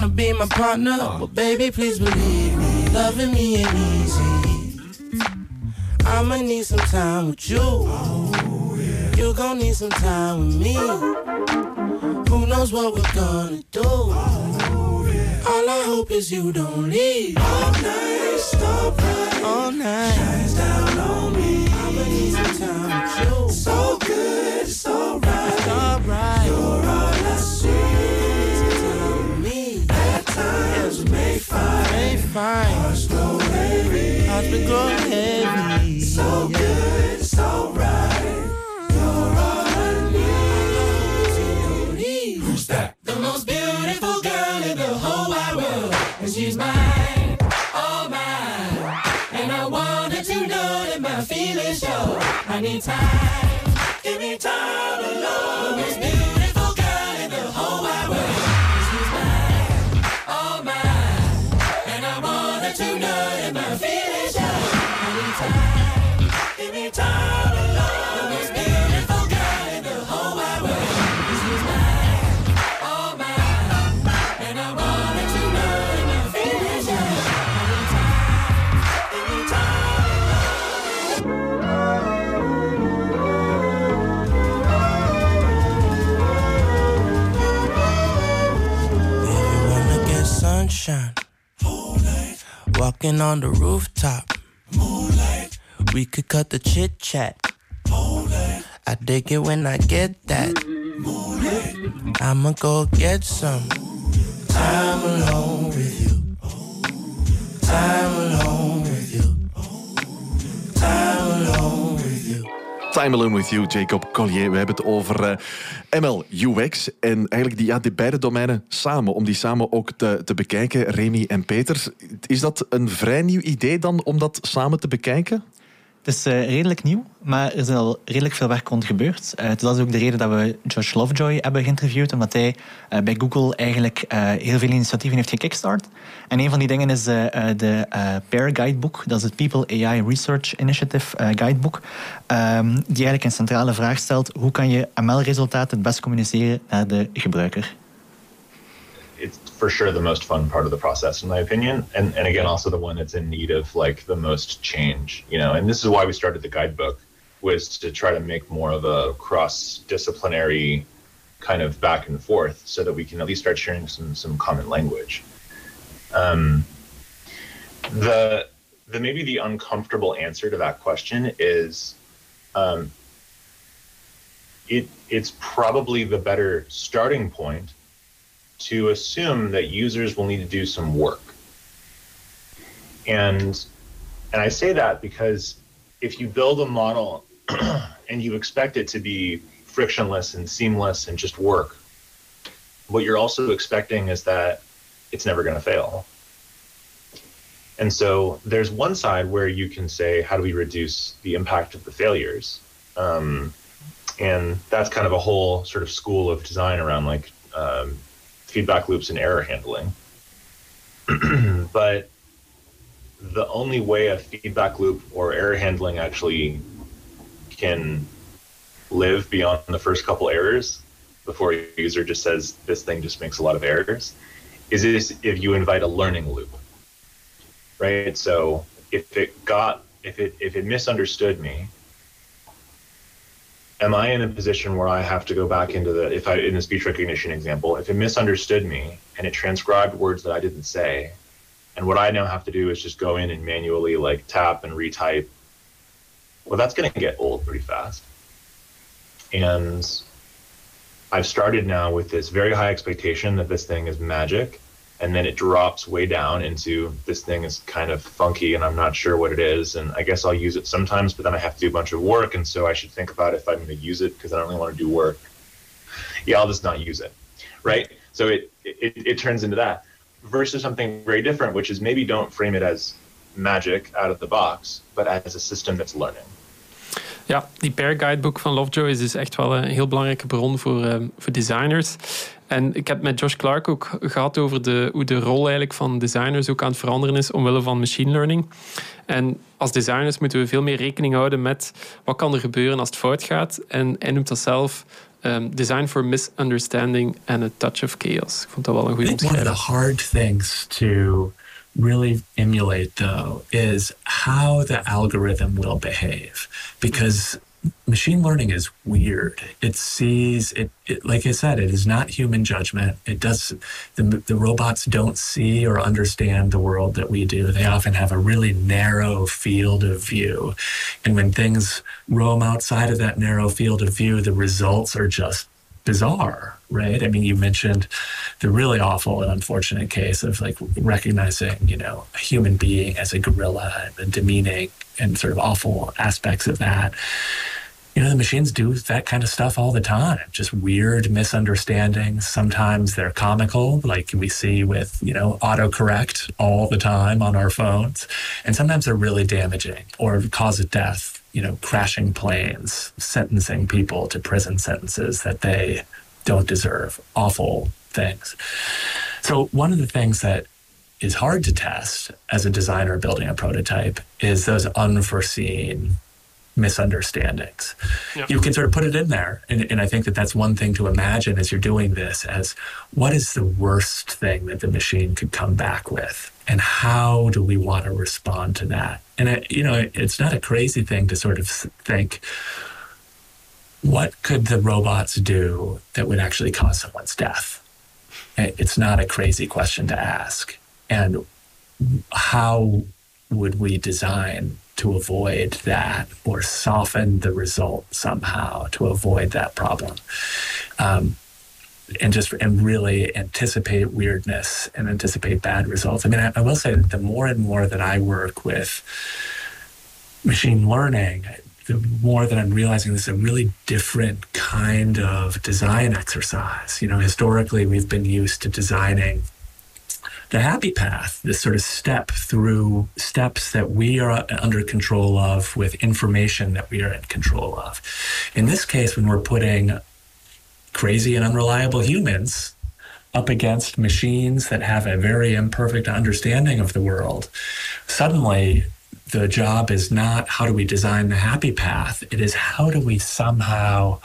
wanna be my partner, uh. but baby, please believe me, loving me ain't easy. I'ma need some time with you. You gon' need some time with me. Who knows what we're gonna do? All I hope is you don't leave. All night, stop right. All night, growing heavy. So good, it's alright. You're all I need. Who's that? The most beautiful girl in the whole wide world, and she's mine, all mine. And I want her to know that my feelings show. I need time, sunshine, walking on the rooftop, moonlight. We could cut the chit chat. I dig it when I get that. I'ma go get some time alone with you. Time alone with you. Time alone with you. Time Alone With You, Jacob Collier. We hebben het over eh, ML, UX en eigenlijk die, ja, die beide domeinen samen, om die samen ook te, te bekijken, Remy en Peter. Is dat een vrij nieuw idee dan om dat samen te bekijken? Het is eh, redelijk nieuw, maar er is al redelijk veel werk rond gebeurd. Eh, dat is ook de reden dat we Josh Lovejoy hebben geïnterviewd, omdat hij eh, bij Google eigenlijk heel veel initiatieven heeft gekickstart. En een van die dingen is de PAIR Guidebook, dat is het People AI Research Initiative Guidebook, ehm, die eigenlijk een centrale vraag stelt, hoe kan je ML-resultaten het best communiceren naar de gebruiker? For sure the most fun part of the process in my opinion. And and again also the one that's in need of like the most change you know. And this is why we started the guidebook was to try to make more of a cross disciplinary kind of back and forth so that we can at least start sharing some some common language. Um, the the maybe the uncomfortable answer to that question is um, it it's probably the better starting point to assume that users will need to do some work. And and I say that because if you build a model [clears throat] and you expect it to be frictionless and seamless and just work, what you're also expecting is that it's never going to fail. And so there's one side where you can say, how do we reduce the impact of the failures? Um, and that's kind of a whole sort of school of design around like um, feedback loops and error handling. [clears throat] but the only way a feedback loop or error handling actually can live beyond the first couple errors before a user just says this thing just makes a lot of errors is this if you invite a learning loop right so if it got if it if it misunderstood me am I in a position where I have to go back into the if I in the speech recognition example, if it misunderstood me and it transcribed words that I didn't say, and what I now have to do is just go in and manually like tap and retype, well that's gonna get old pretty fast. And I've started now with this very high expectation that this thing is magic, and then it drops way down into this thing is kind of funky and I'm not sure what it is. And I guess I'll use it sometimes, but then I have to do a bunch of work. And so I should think about if I'm going to use it because I don't really want to do work. Yeah, I'll just not use it. Right. So it, it, it turns into that versus something very different, which is maybe don't frame it as magic out of the box, but as a system that's learning. Ja, die Pair Guidebook van Lovejoy is dus echt wel een heel belangrijke bron voor, eh, voor designers. En ik heb met Josh Clark ook gehad over de, hoe de rol eigenlijk van designers ook aan het veranderen is omwille van machine learning. En als designers moeten we veel meer rekening houden met wat kan er gebeuren als het fout gaat. En hij noemt dat zelf ehm, Design for Misunderstanding and a Touch of Chaos. Ik vond dat wel een goede think one of the omschrijving. hard things to really emulate, though, is how the algorithm will behave. Because machine learning is weird. It sees it, it like I said, it is not human judgment. It does the the robots don't see or understand the world that we do. They often have a really narrow field of view. And when things roam outside of that narrow field of view, the results are just bizarre, right? I mean, you mentioned the really awful and unfortunate case of like recognizing, you know, a human being as a gorilla and the demeaning and sort of awful aspects of that. You know, the machines do that kind of stuff all the time. Just weird misunderstandings. Sometimes they're comical, like we see with, you know, autocorrect all the time on our phones. And sometimes they're really damaging or cause of death, you know, crashing planes, sentencing people to prison sentences that they don't deserve. Awful things. So, one of the things that is hard to test as a designer building a prototype is those unforeseen misunderstandings. You can sort of put it in there. And, and I think that that's one thing to imagine as you're doing this as what is the worst thing that the machine could come back with? And how do we want to respond to that? And, it, you know, it's not a crazy thing to sort of think, what could the robots do that would actually cause someone's death? It's not a crazy question to ask. And how would we design to avoid that or soften the result somehow to avoid that problem? Um, and just and really anticipate weirdness and anticipate bad results. I mean, I, I will say that the more and more that I work with machine learning, the more that I'm realizing this is a really different kind of design exercise. You know, historically, we've been used to designing the happy path, this sort of step through steps that we are under control of with information that we are in control of. In this case, when we're putting crazy and unreliable humans up against machines that have a very imperfect understanding of the world, suddenly the job is not how do we design the happy path, it is how do we somehow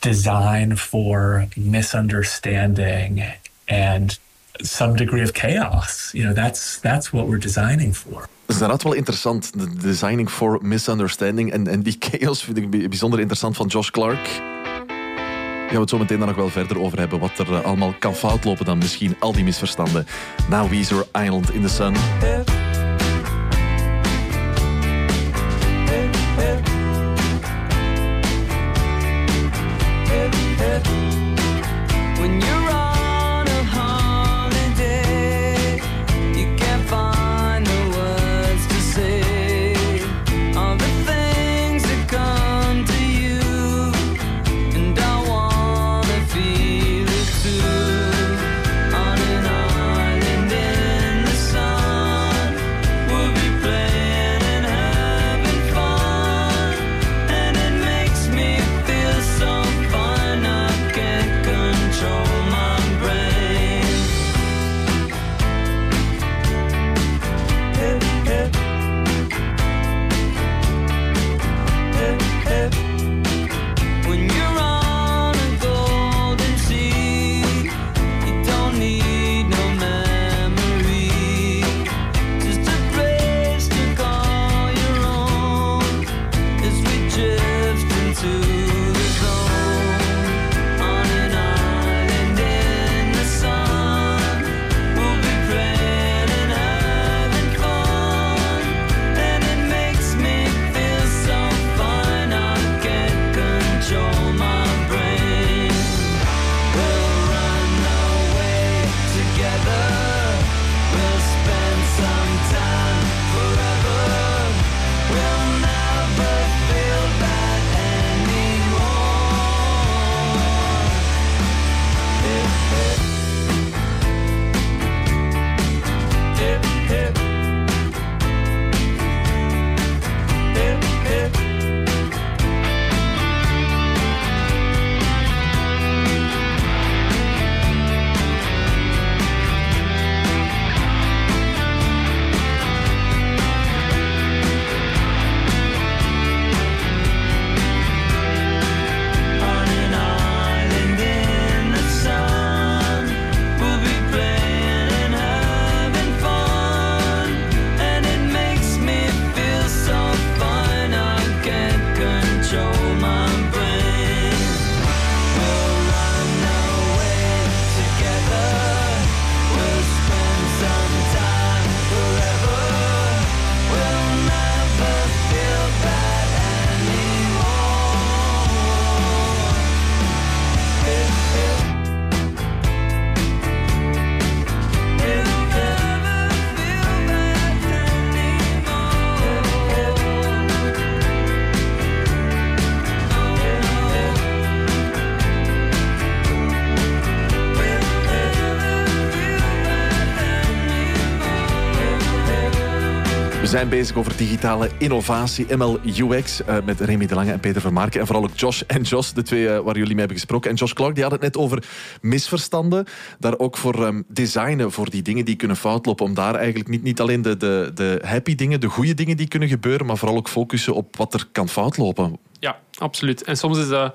design for misunderstanding and some degree of chaos. You know, that's that's what we're designing for. Dat is inderdaad wel interessant. De designing for misunderstanding. En, en die chaos vind ik bij- bijzonder interessant van Josh Clark. Gaan we het zo meteen dan nog wel verder over hebben. Wat er eh, allemaal kan fout lopen dan misschien al die misverstanden. Na Weezer Island in the Sun. Zijn bezig over digitale innovatie, ML UX, eh, met Remy de Lange en Peter Vermarken. En vooral ook Josh en Jos, de twee eh, waar jullie mee hebben gesproken. En Josh Clark, die had het net over misverstanden. Daar ook voor ehm, designen, voor die dingen die kunnen foutlopen. Om daar eigenlijk niet, niet alleen de, de, de happy dingen, de goede dingen die kunnen gebeuren, maar vooral ook focussen op wat er kan foutlopen. Ja, absoluut. En soms is dat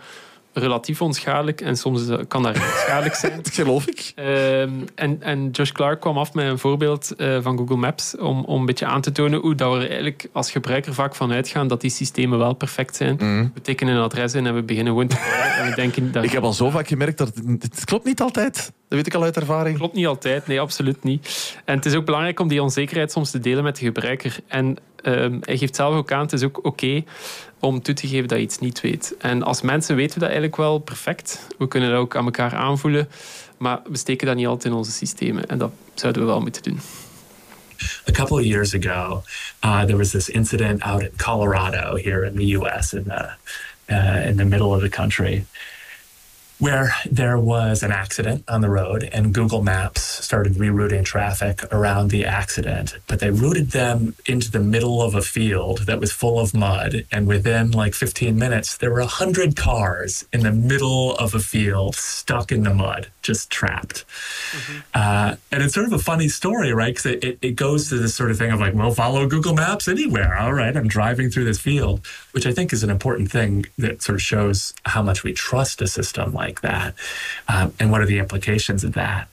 relatief onschadelijk en soms kan dat schadelijk zijn. [laughs] Dat geloof ik. Ehm, en, en Josh Clark kwam af met een voorbeeld eh, van Google Maps om, om een beetje aan te tonen hoe dat we er eigenlijk als gebruiker vaak van uitgaan dat die systemen wel perfect zijn. We tekenen een adres in en we beginnen gewoon te en we denken dat... [laughs] Ik heb al zo vaak gemerkt dat het, het klopt niet altijd. Dat weet ik al uit ervaring. Klopt niet altijd, nee, absoluut niet. En het is ook belangrijk om die onzekerheid soms te delen met de gebruiker. En ehm, hij geeft zelf ook aan, het is ook oké om toe te geven dat je iets niet weet. En als mensen weten we dat eigenlijk wel perfect. We kunnen dat ook aan elkaar aanvoelen. Maar we steken dat niet altijd in onze systemen. En dat zouden we wel moeten doen. a couple of years ago, uh, there was this incident out in Colorado here in the U.S. in the uh, in the middle of the country, where there was an accident on the road, and Google Maps started rerouting traffic around the accident. But they routed them into the middle of a field that was full of mud, and within like 15 minutes, there were hundred cars in the middle of a field, stuck in the mud, just trapped. Uh, and it's sort of a funny story, right? Because it, it, it goes to this sort of thing of like, well, follow Google Maps anywhere. All right, I'm driving through this field, which I think is an important thing that sort of shows how much we trust a system like that um, and what are the implications of that.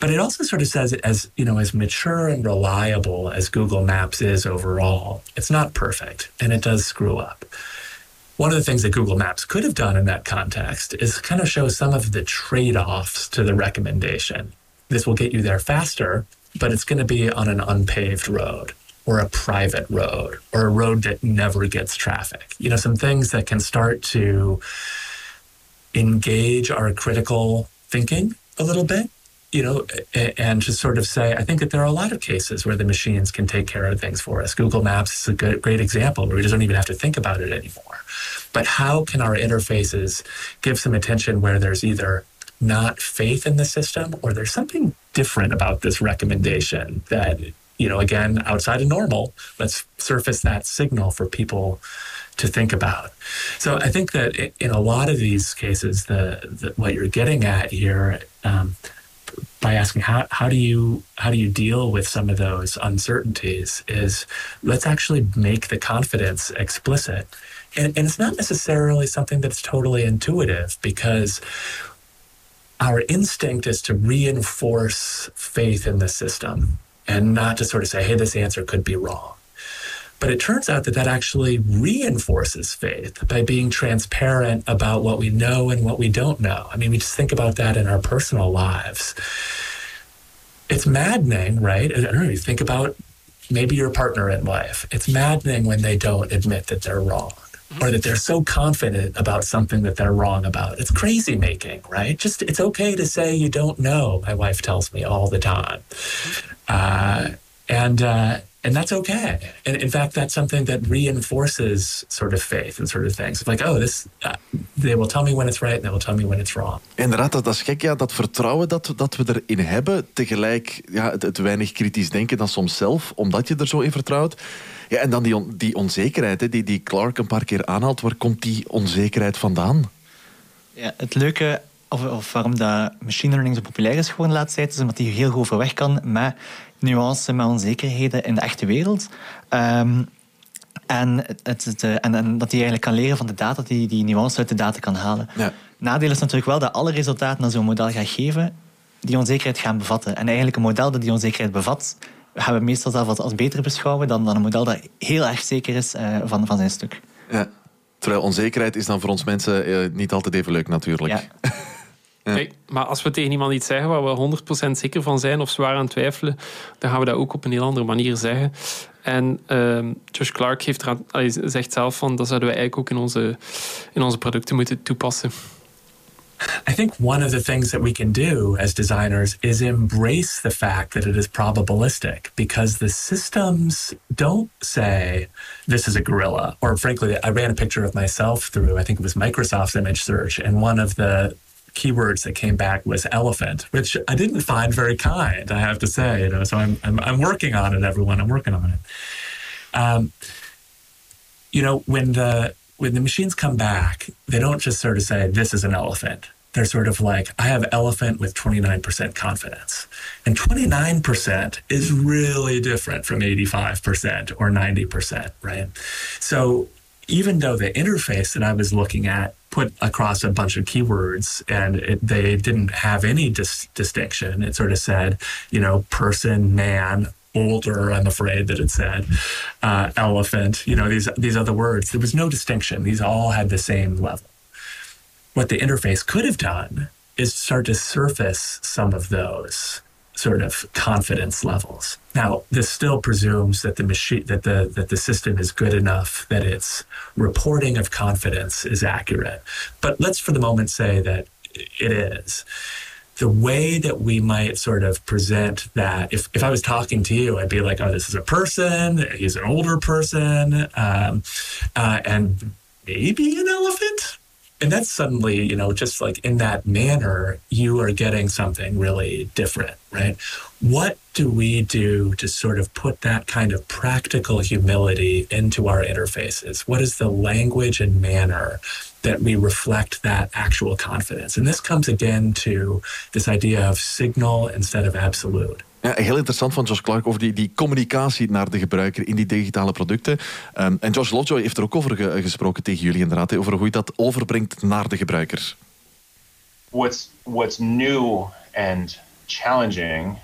But it also sort of says it as, you know, as mature and reliable as Google Maps is overall, it's not perfect and it does screw up. One of the things that Google Maps could have done in that context is kind of show some of the trade offs to the recommendation. This will get you there faster, but it's going to be on an unpaved road or a private road or a road that never gets traffic. You know, some things that can start to engage our critical thinking a little bit. You know, and to sort of say, I think that there are a lot of cases where the machines can take care of things for us. Google Maps is a good, great example where we just don't even have to think about it anymore. But how can our interfaces give some attention where there's either not faith in the system or there's something different about this recommendation that, you know, again, outside of normal, let's surface that signal for people to think about. So I think that in a lot of these cases, the, the what you're getting at here, um, by asking how, how do you how do you deal with some of those uncertainties is let's actually make the confidence explicit and, and it's not necessarily something that's totally intuitive because our instinct is to reinforce faith in the system and not to sort of say hey this answer could be wrong but it turns out that that actually reinforces faith by being transparent about what we know and what we don't know. I mean, we just think about that in our personal lives. It's maddening, right? I don't know, you think about maybe your partner in life. It's maddening when they don't admit that they're wrong or that they're so confident about something that they're wrong about. It's crazy making, right? Just it's okay to say you don't know, my wife tells me all the time. Uh, and uh, and that's okay. And in fact, that's something that reinforces sort of faith and sort of things. It's like, oh, this, uh, they will tell me when it's right and they will tell me when it's wrong. Inderdaad, dat, dat is gek. Ja, dat vertrouwen dat, dat we erin hebben. Tegelijk ja, het, het weinig kritisch denken dan soms zelf, omdat je er zo in vertrouwt. Ja, en dan die, on- die onzekerheid hè, die, die Clark een paar keer aanhaalt. Waar komt die onzekerheid vandaan? Ja, het leuke, of, of waarom dat machine learning zo populair is geworden de laatste tijd, is omdat die heel goed overweg kan met nuance, met onzekerheden in de echte wereld. Ehm, en, het, het, het, eh, en, en dat hij eigenlijk kan leren van de data, die die nuance uit de data kan halen. Nadeel is natuurlijk wel dat alle resultaten dat zo'n model gaat geven, die onzekerheid gaan bevatten. En eigenlijk een model dat die onzekerheid bevat, gaan we meestal zelf als, als beter beschouwen dan, dan een model dat heel erg zeker is eh, van, van zijn stuk. Ja. Terwijl onzekerheid is dan voor ons mensen eh, niet altijd even leuk natuurlijk. [laughs] Kijk, maar als we tegen iemand iets zeggen waar we 100% zeker van zijn of zwaar aan twijfelen, dan gaan we dat ook op een heel andere manier zeggen. En ehm, Josh Clark heeft eraan, zegt zelf van dat zouden we eigenlijk ook in onze, in onze producten moeten toepassen. I think one of the things that we can do as designers is embrace the fact that it is probabilistic because the systems don't say this is a gorilla. Or frankly, I ran a picture of myself through, I think it was Microsoft's image search, and one of the keywords that came back was elephant, which I didn't find very kind, I have to say. You know, so I'm, I'm, I'm working on it, everyone. I'm working on it. Um, you know, when the when the machines come back, they don't just sort of say, "This is an elephant." They're sort of like, "I have elephant with twenty nine percent confidence," and twenty nine percent is really different from eighty five percent or ninety percent, right? So even though the interface that I was looking at put across a bunch of keywords and it, they didn't have any dis- distinction, it sort of said, you know, person, man, older. I'm afraid that it said uh, elephant. You know, these these other words. There was no distinction. These all had the same level. What the interface could have done is start to surface some of those sort of confidence levels. Now, this still presumes that the machine that the that the system is good enough that its reporting of confidence is accurate. But let's for the moment say that it is. The way that we might sort of present that, if, if I was talking to you, I'd be like, oh, this is a person, he's an older person, um, uh, and maybe an elephant and that's suddenly you know just like in that manner you are getting something really different right? What do we do to sort of put that kind of practical humility into our interfaces? What is the language and manner that we reflect that actual confidence? And this comes again to this idea of signal instead of absolute Ja, heel interessant van Josh Clark over die, die communicatie naar de gebruiker in die digitale producten. Um, en Josh Lovejoy heeft er ook over ge- gesproken tegen jullie inderdaad, over hoe je dat overbrengt naar de gebruiker. what's what's new and challenging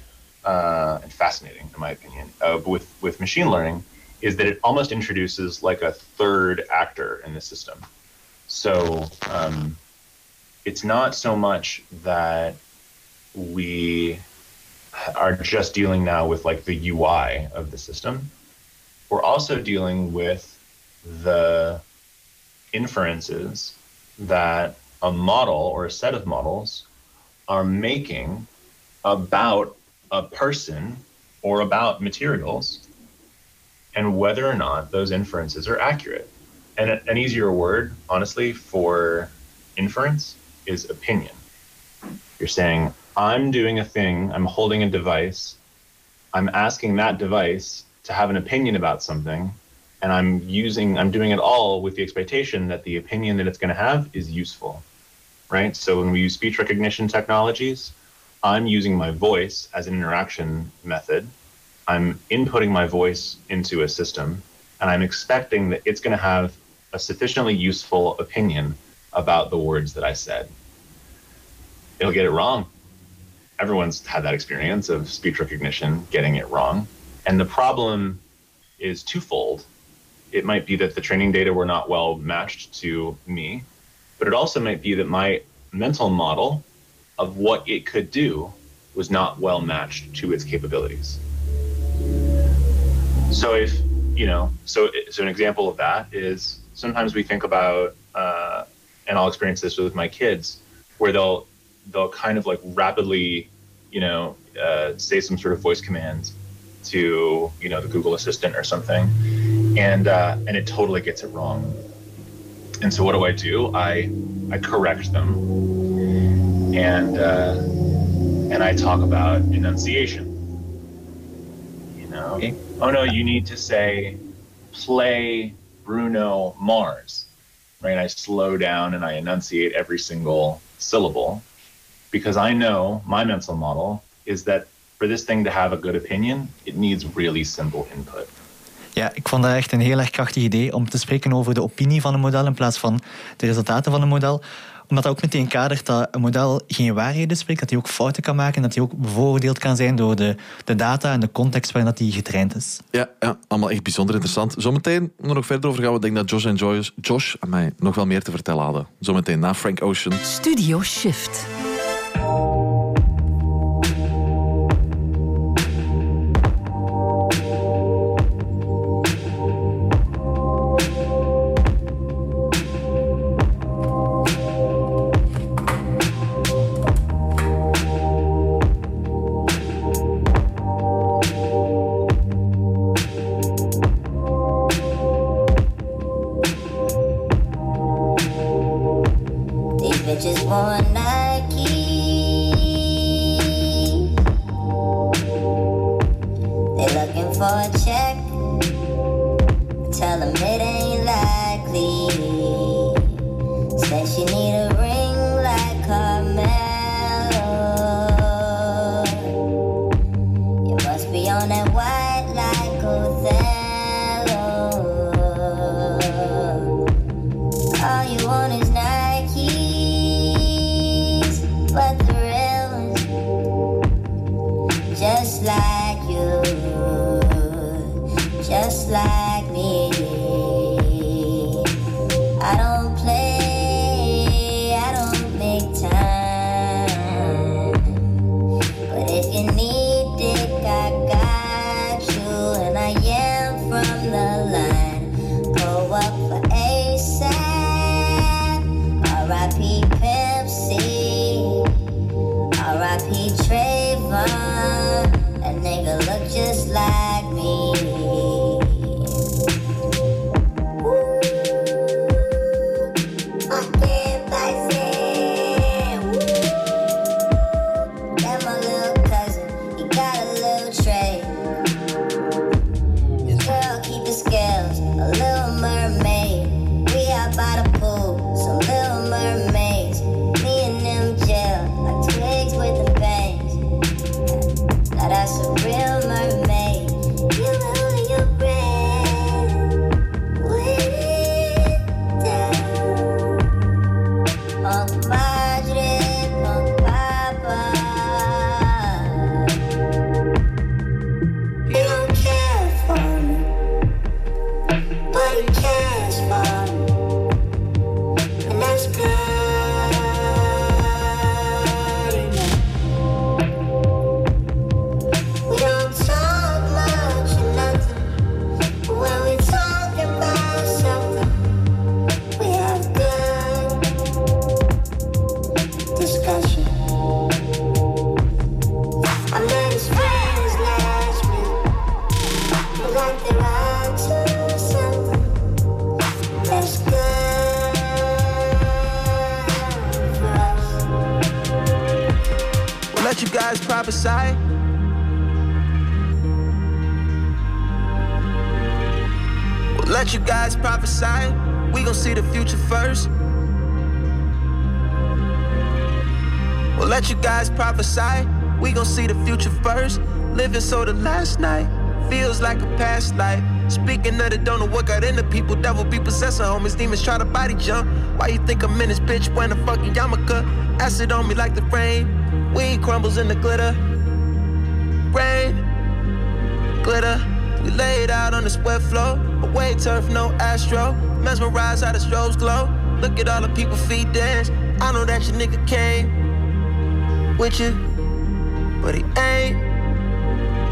uh, and fascinating, in my opinion, uh, with with machine learning is that it almost introduces like a third actor in the system. So um, it's not so much that we are just dealing now with like the UI of the system. We're also dealing with the inferences that a model or a set of models are making about a person or about materials and whether or not those inferences are accurate. And an easier word, honestly, for inference is opinion. You're saying, I'm doing a thing, I'm holding a device, I'm asking that device to have an opinion about something, and I'm using, I'm doing it all with the expectation that the opinion that it's going to have is useful, right? So when we use speech recognition technologies, I'm using my voice as an interaction method. I'm inputting my voice into a system, and I'm expecting that it's going to have a sufficiently useful opinion about the words that I said. It'll get it wrong. Everyone's had that experience of speech recognition getting it wrong. And the problem is twofold. It might be that the training data were not well matched to me, but it also might be that my mental model of what it could do was not well matched to its capabilities. So if you know, so so an example of that is sometimes we think about, uh, and I'll experience this with my kids, where they'll they'll kind of like rapidly, you know, uh, say some sort of voice command to you know the Google Assistant or something, and uh, and it totally gets it wrong. And so what do I do? I I correct them, and uh, and I talk about enunciation. You know, oh no, you need to say play Bruno Mars, right? I slow down and I enunciate every single syllable because I know my mental model is that for this thing to have a good opinion, it needs really simple input. Ja, ik vond dat echt een heel erg krachtig idee om te spreken over de opinie van een model in plaats van de resultaten van een model. Omdat dat ook meteen kadert dat een model geen waarheden spreekt, dat hij ook fouten kan maken, dat hij ook bevoordeeld kan zijn door de, de data en de context waarin dat hij getraind is. Ja, ja, allemaal echt bijzonder interessant. Zometeen er nog verder over gaan. We denken dat Josh en Joyce, Josh aan mij nog wel meer te vertellen hadden. Zometeen na Frank Ocean. Studio Shift. The last night feels like a past life. Speaking of the don't know what got into people, devil be possessing homies, demons try to body jump. Why you think I'm in this bitch wearing a fucking yarmulke? Acid on me like the rain. Weed crumbles in the glitter. Rain, glitter. We laid out on the sweat floor. Away turf, no astro. Mesmerized how the strobes glow. Look at all the people feet dance. I know that your nigga came with you, but he ain't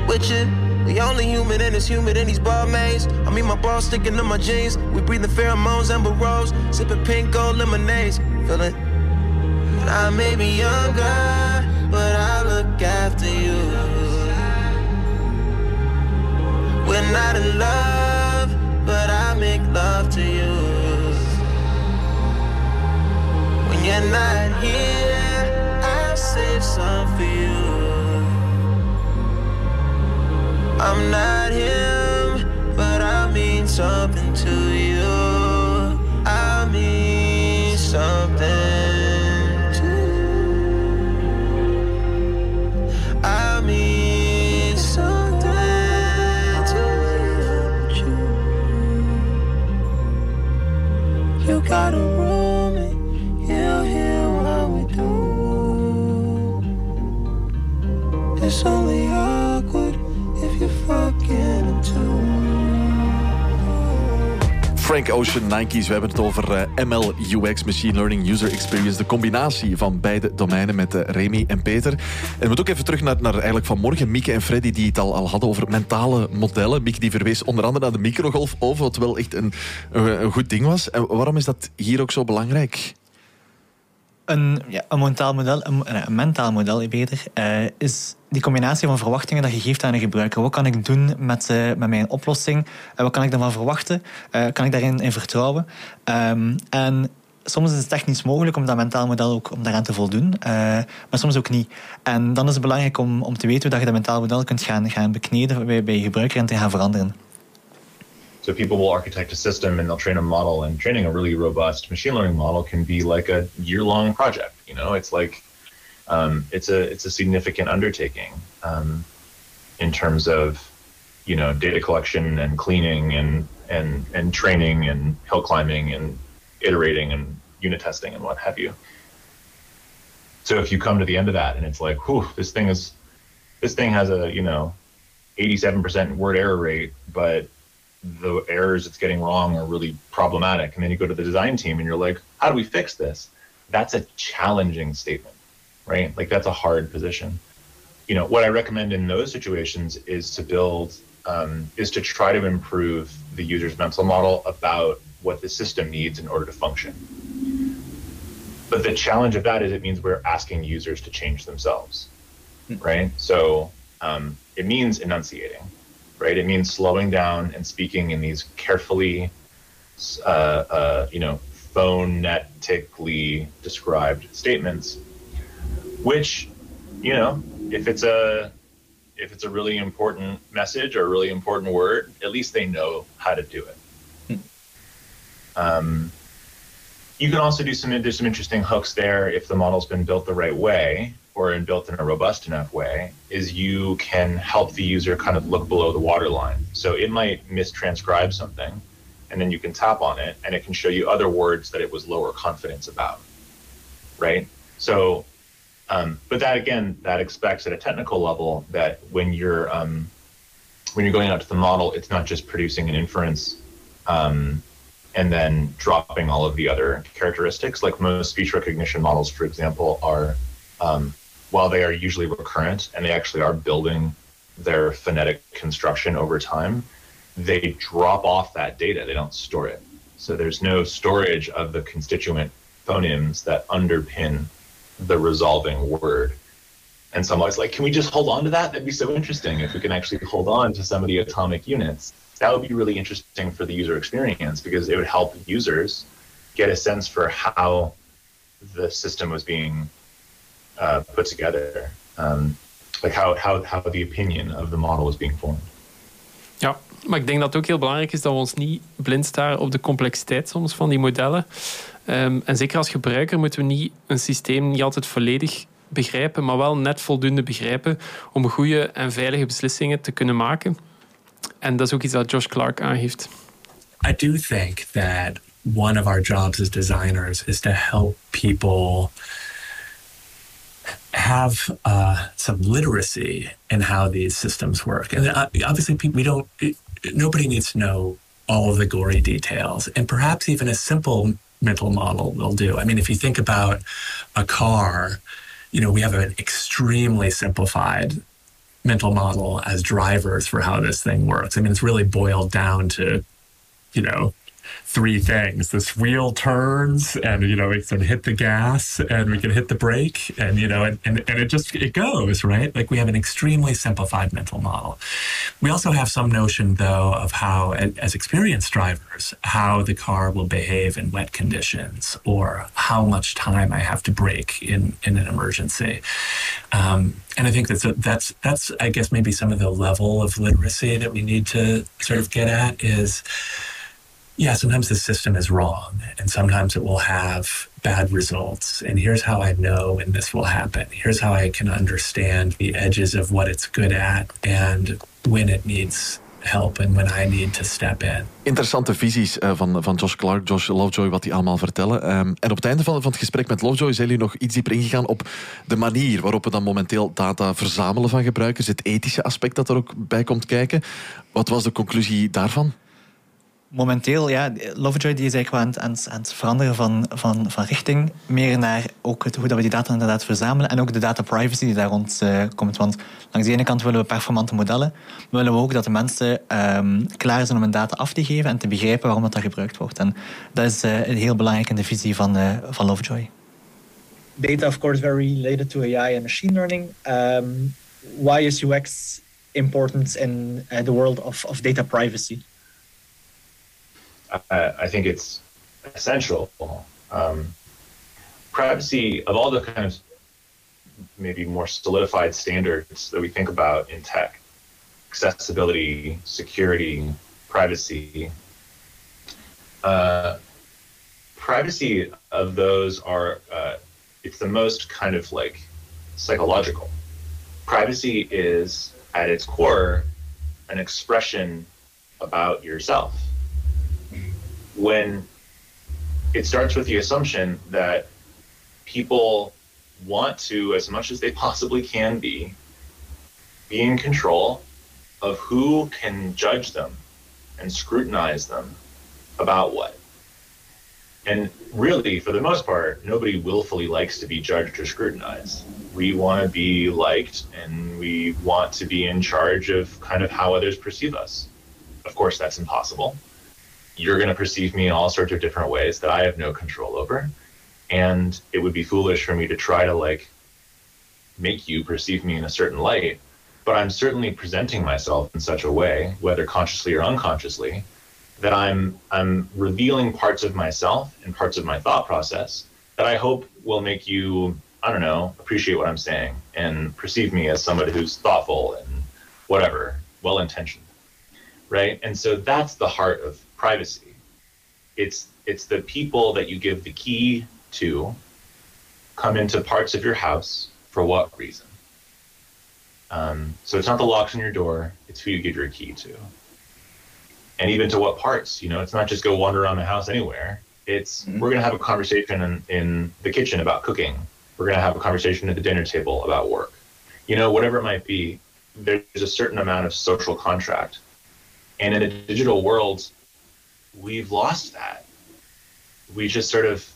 with you. We only human and it's humid in these ball mains. I mean, my balls sticking to my jeans. We breathing pheromones and rose, sipping pink gold lemonades. Feel it? And I may be younger, but I look after you. We're not in love, but I make love to you. When you're not here, I'll save some for you. I'm not him, but I mean something to you. I mean something to you. I mean something to you. You got a room and you'll hear what we do. It's only awkward Frank Ocean, Nike's. We hebben het over eh, ML, UX, Machine Learning, User Experience. De combinatie van beide domeinen met eh, Remy en Peter. En we moeten ook even terug naar, naar eigenlijk vanmorgen. Mieke en Freddy die het al, al hadden over mentale modellen. Mieke die verwees onder andere naar de microgolfoven, wat wel echt een, een, een goed ding was. En waarom is dat hier ook zo belangrijk? Een, ja, een mentaal model, een, een mentaal model beter, eh, is die combinatie van verwachtingen dat je geeft aan een gebruiker. Wat kan ik doen met, eh, met mijn oplossing? Eh, wat kan ik daarvan verwachten? Eh, kan ik daarin in vertrouwen? Ehm, en soms is het technisch mogelijk om dat mentaal model ook om daaraan te voldoen, maar soms ook niet. En dan is het belangrijk om, om te weten hoe dat je dat mentaal model kunt gaan, gaan bekneden bij, bij je gebruiker en te gaan veranderen. So people will architect a system and they'll train a model, and training a really robust machine learning model can be like a year-long project. You know, it's like um, it's a it's a significant undertaking um, in terms of you know data collection and cleaning and and and training and hill climbing and iterating and unit testing and what have you. So if you come to the end of that and it's like, whew, this thing is this thing has a you know 87% word error rate, but the errors it's getting wrong are really problematic. And then you go to the design team and you're like, how do we fix this? That's a challenging statement, right? Like that's a hard position. You know, what I recommend in those situations is to build, um, is to try to improve the user's mental model about what the system needs in order to function. But the challenge of that is it means we're asking users to change themselves, right? So um, it means enunciating, right? It means slowing down and speaking in these carefully, uh, uh, you know, phonetically described statements, which, you know, if it's a if it's a really important message or a really important word, at least they know how to do it. Um, you can also do some there's some interesting hooks there if the model's been built the right way or in built in a robust enough way is you can help the user kind of look below the waterline. So it might mistranscribe something and then you can tap on it and it can show you other words that it was lower confidence about right? So um, but that again that expects at a technical level that when you're um, when you're going out to the model it's not just producing an inference um, and then dropping all of the other characteristics. Like most speech recognition models, for example, are um, while they are usually recurrent and they actually are building their phonetic construction over time, they drop off that data. They don't store it. So there's no storage of the constituent phonemes that underpin the resolving word. And so I'm always like, can we just hold on to that? That'd be so interesting if we can actually hold on to some of the atomic units that would be really interesting for the user experience because it would help users get a sense for how the system was being uh, put together, um, like how, how, how the opinion of the model was being formed. Ja, maar ik denk dat het ook heel belangrijk is dat we ons niet blind staren op de complexiteit soms van die modellen. Ehm, en zeker als gebruiker moeten we niet een systeem niet altijd volledig begrijpen, maar wel net voldoende begrijpen om goede en veilige beslissingen te kunnen maken. En dat is ook iets dat Josh Clark aangeeft. I do think that one of our jobs as designers is to help people have uh, some literacy in how these systems work. And uh, obviously, we don't. Nobody needs to know all of the gory details, and perhaps even a simple mental model will do. I mean, if you think about a car, you know, we have an extremely simplified mental model as drivers for how this thing works. I mean, it's really boiled down to, you know, three things. This wheel turns and, you know, we can hit the gas and we can hit the brake and, you know, and, and, and it just, it goes, right? Like we have an extremely simplified mental model. We also have some notion though of how, as experienced drivers, how the car will behave in wet conditions or how much time I have to brake in, in an emergency. Um, and I think that's a, that's that's I guess maybe some of the level of literacy that we need to sort of get at is yeah, sometimes the system is wrong and sometimes it will have bad results. And here's how I know when this will happen. Here's how I can understand the edges of what it's good at and when it needs help and when I need to step in. Interessante visies eh, van, van Josh Clark, Josh Lovejoy, wat die allemaal vertellen. Ehm, en op het einde van, van het gesprek met Lovejoy zijn jullie nog iets dieper ingegaan op de manier waarop we dan momenteel data verzamelen van gebruikers, het ethische aspect dat er ook bij komt kijken. Wat was de conclusie daarvan? Momenteel, ja, Lovejoy die is eigenlijk aan het, aan veranderen van, van, van richting. Meer naar ook het, hoe dat we die data inderdaad verzamelen. En ook de data privacy die daar rond eh, komt. Want langs de ene kant willen we performante modellen. Maar willen we ook dat de mensen ehm, klaar zijn om hun data af te geven en te begrijpen waarom dat, dat gebruikt wordt. En dat is eh, heel belangrijk in de visie van, eh, van Lovejoy. data, of course, very related to AI and machine learning. Um, why is UX important in the world of, of data privacy? I, I think it's essential. Um, privacy, of all the kind of maybe more solidified standards that we think about in tech, accessibility, security, privacy, uh, privacy of those are, uh, it's the most kind of like psychological. Privacy is at its core an expression about yourself when it starts with the assumption that people want to, as much as they possibly can be, be in control of who can judge them and scrutinize them about what. And really, for the most part, nobody willfully likes to be judged or scrutinized. We want to be liked and we want to be in charge of kind of how others perceive us. Of course, that's impossible. You're going to perceive me in all sorts of different ways that I have no control over. And it would be foolish for me to try to like make you perceive me in a certain light. But I'm certainly presenting myself in such a way, whether consciously or unconsciously, that I'm I'm revealing parts of myself and parts of my thought process that I hope will make you I don't know appreciate what I'm saying and perceive me as somebody who's thoughtful and whatever well intentioned right and so that's the heart of privacy it's it's the people that you give the key to come into parts of your house for what reason um, so it's not the locks on your door it's who you give your key to and even to what parts. You know, it's not just go wander around the house anywhere. It's we're gonna have a conversation in, in the kitchen about cooking. We're gonna have a conversation at the dinner table about work. You know, whatever it might be, there's a certain amount of social contract. And in a digital world, we've lost that. We just sort of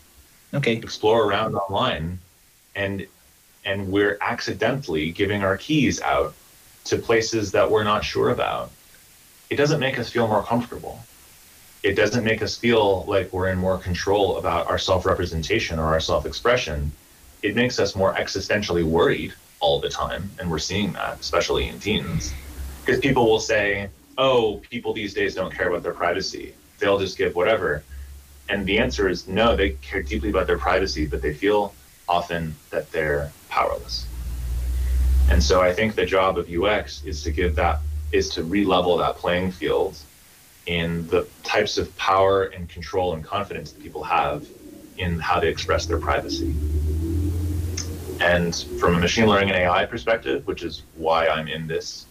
okay. explore around online and and we're accidentally giving our keys out to places that we're not sure about it doesn't make us feel more comfortable. It doesn't make us feel like we're in more control about our self representation or our self expression. It makes us more existentially worried all the time. And we're seeing that, especially in teens. Because people will say, oh, people these days don't care about their privacy. They'll just give whatever. And the answer is no, they care deeply about their privacy, but they feel often that they're powerless. And so I think the job of UX is to give that is to re-level that playing field in the types of power and control and confidence that people have in how they express their privacy. And from a machine learning and AI perspective, which is why I'm in this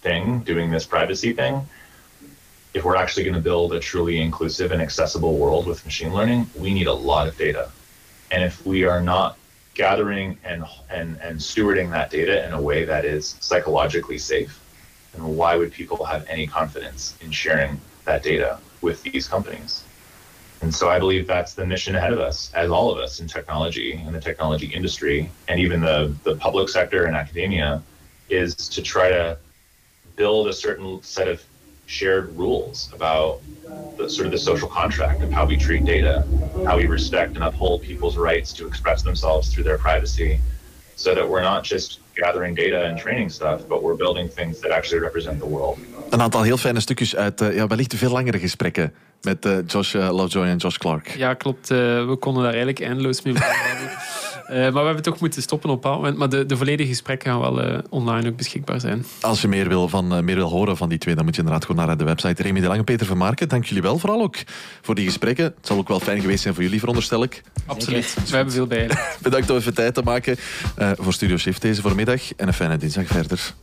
thing, doing this privacy thing, if we're actually going to build a truly inclusive and accessible world with machine learning, we need a lot of data. And if we are not gathering and, and, and stewarding that data in a way that is psychologically safe, then why would people have any confidence in sharing that data with these companies? And so I believe that's the mission ahead of us, as all of us in technology and the technology industry, and even the, the public sector and academia, is to try to build a certain set of shared rules about the sort of the social contract of how we treat data, how we respect and uphold people's rights to express themselves through their privacy, so that we're not just gathering data and training stuff, but we're building things that actually represent the world. Een aantal heel fijne stukjes uit uh, ja, wellicht veel langere gesprekken met uh, Josh uh, Lovejoy en Josh Clark. Ja, klopt. we konden daar eigenlijk eindeloos mee [laughs] praten. maar we hebben toch moeten stoppen op een bepaald moment. Maar de, de volledige gesprekken gaan wel online ook beschikbaar zijn. Als je meer wil, van, meer wil horen van die twee, dan moet je inderdaad gewoon naar de website. Remy de Lange, Peter van Marken, dank jullie wel vooral ook voor die gesprekken. Het zal ook wel fijn geweest zijn voor jullie, veronderstel ik. Absoluut. We hebben veel bij. [laughs] Bedankt om even tijd te maken voor Studio Shift deze voormiddag. En een fijne dinsdag verder.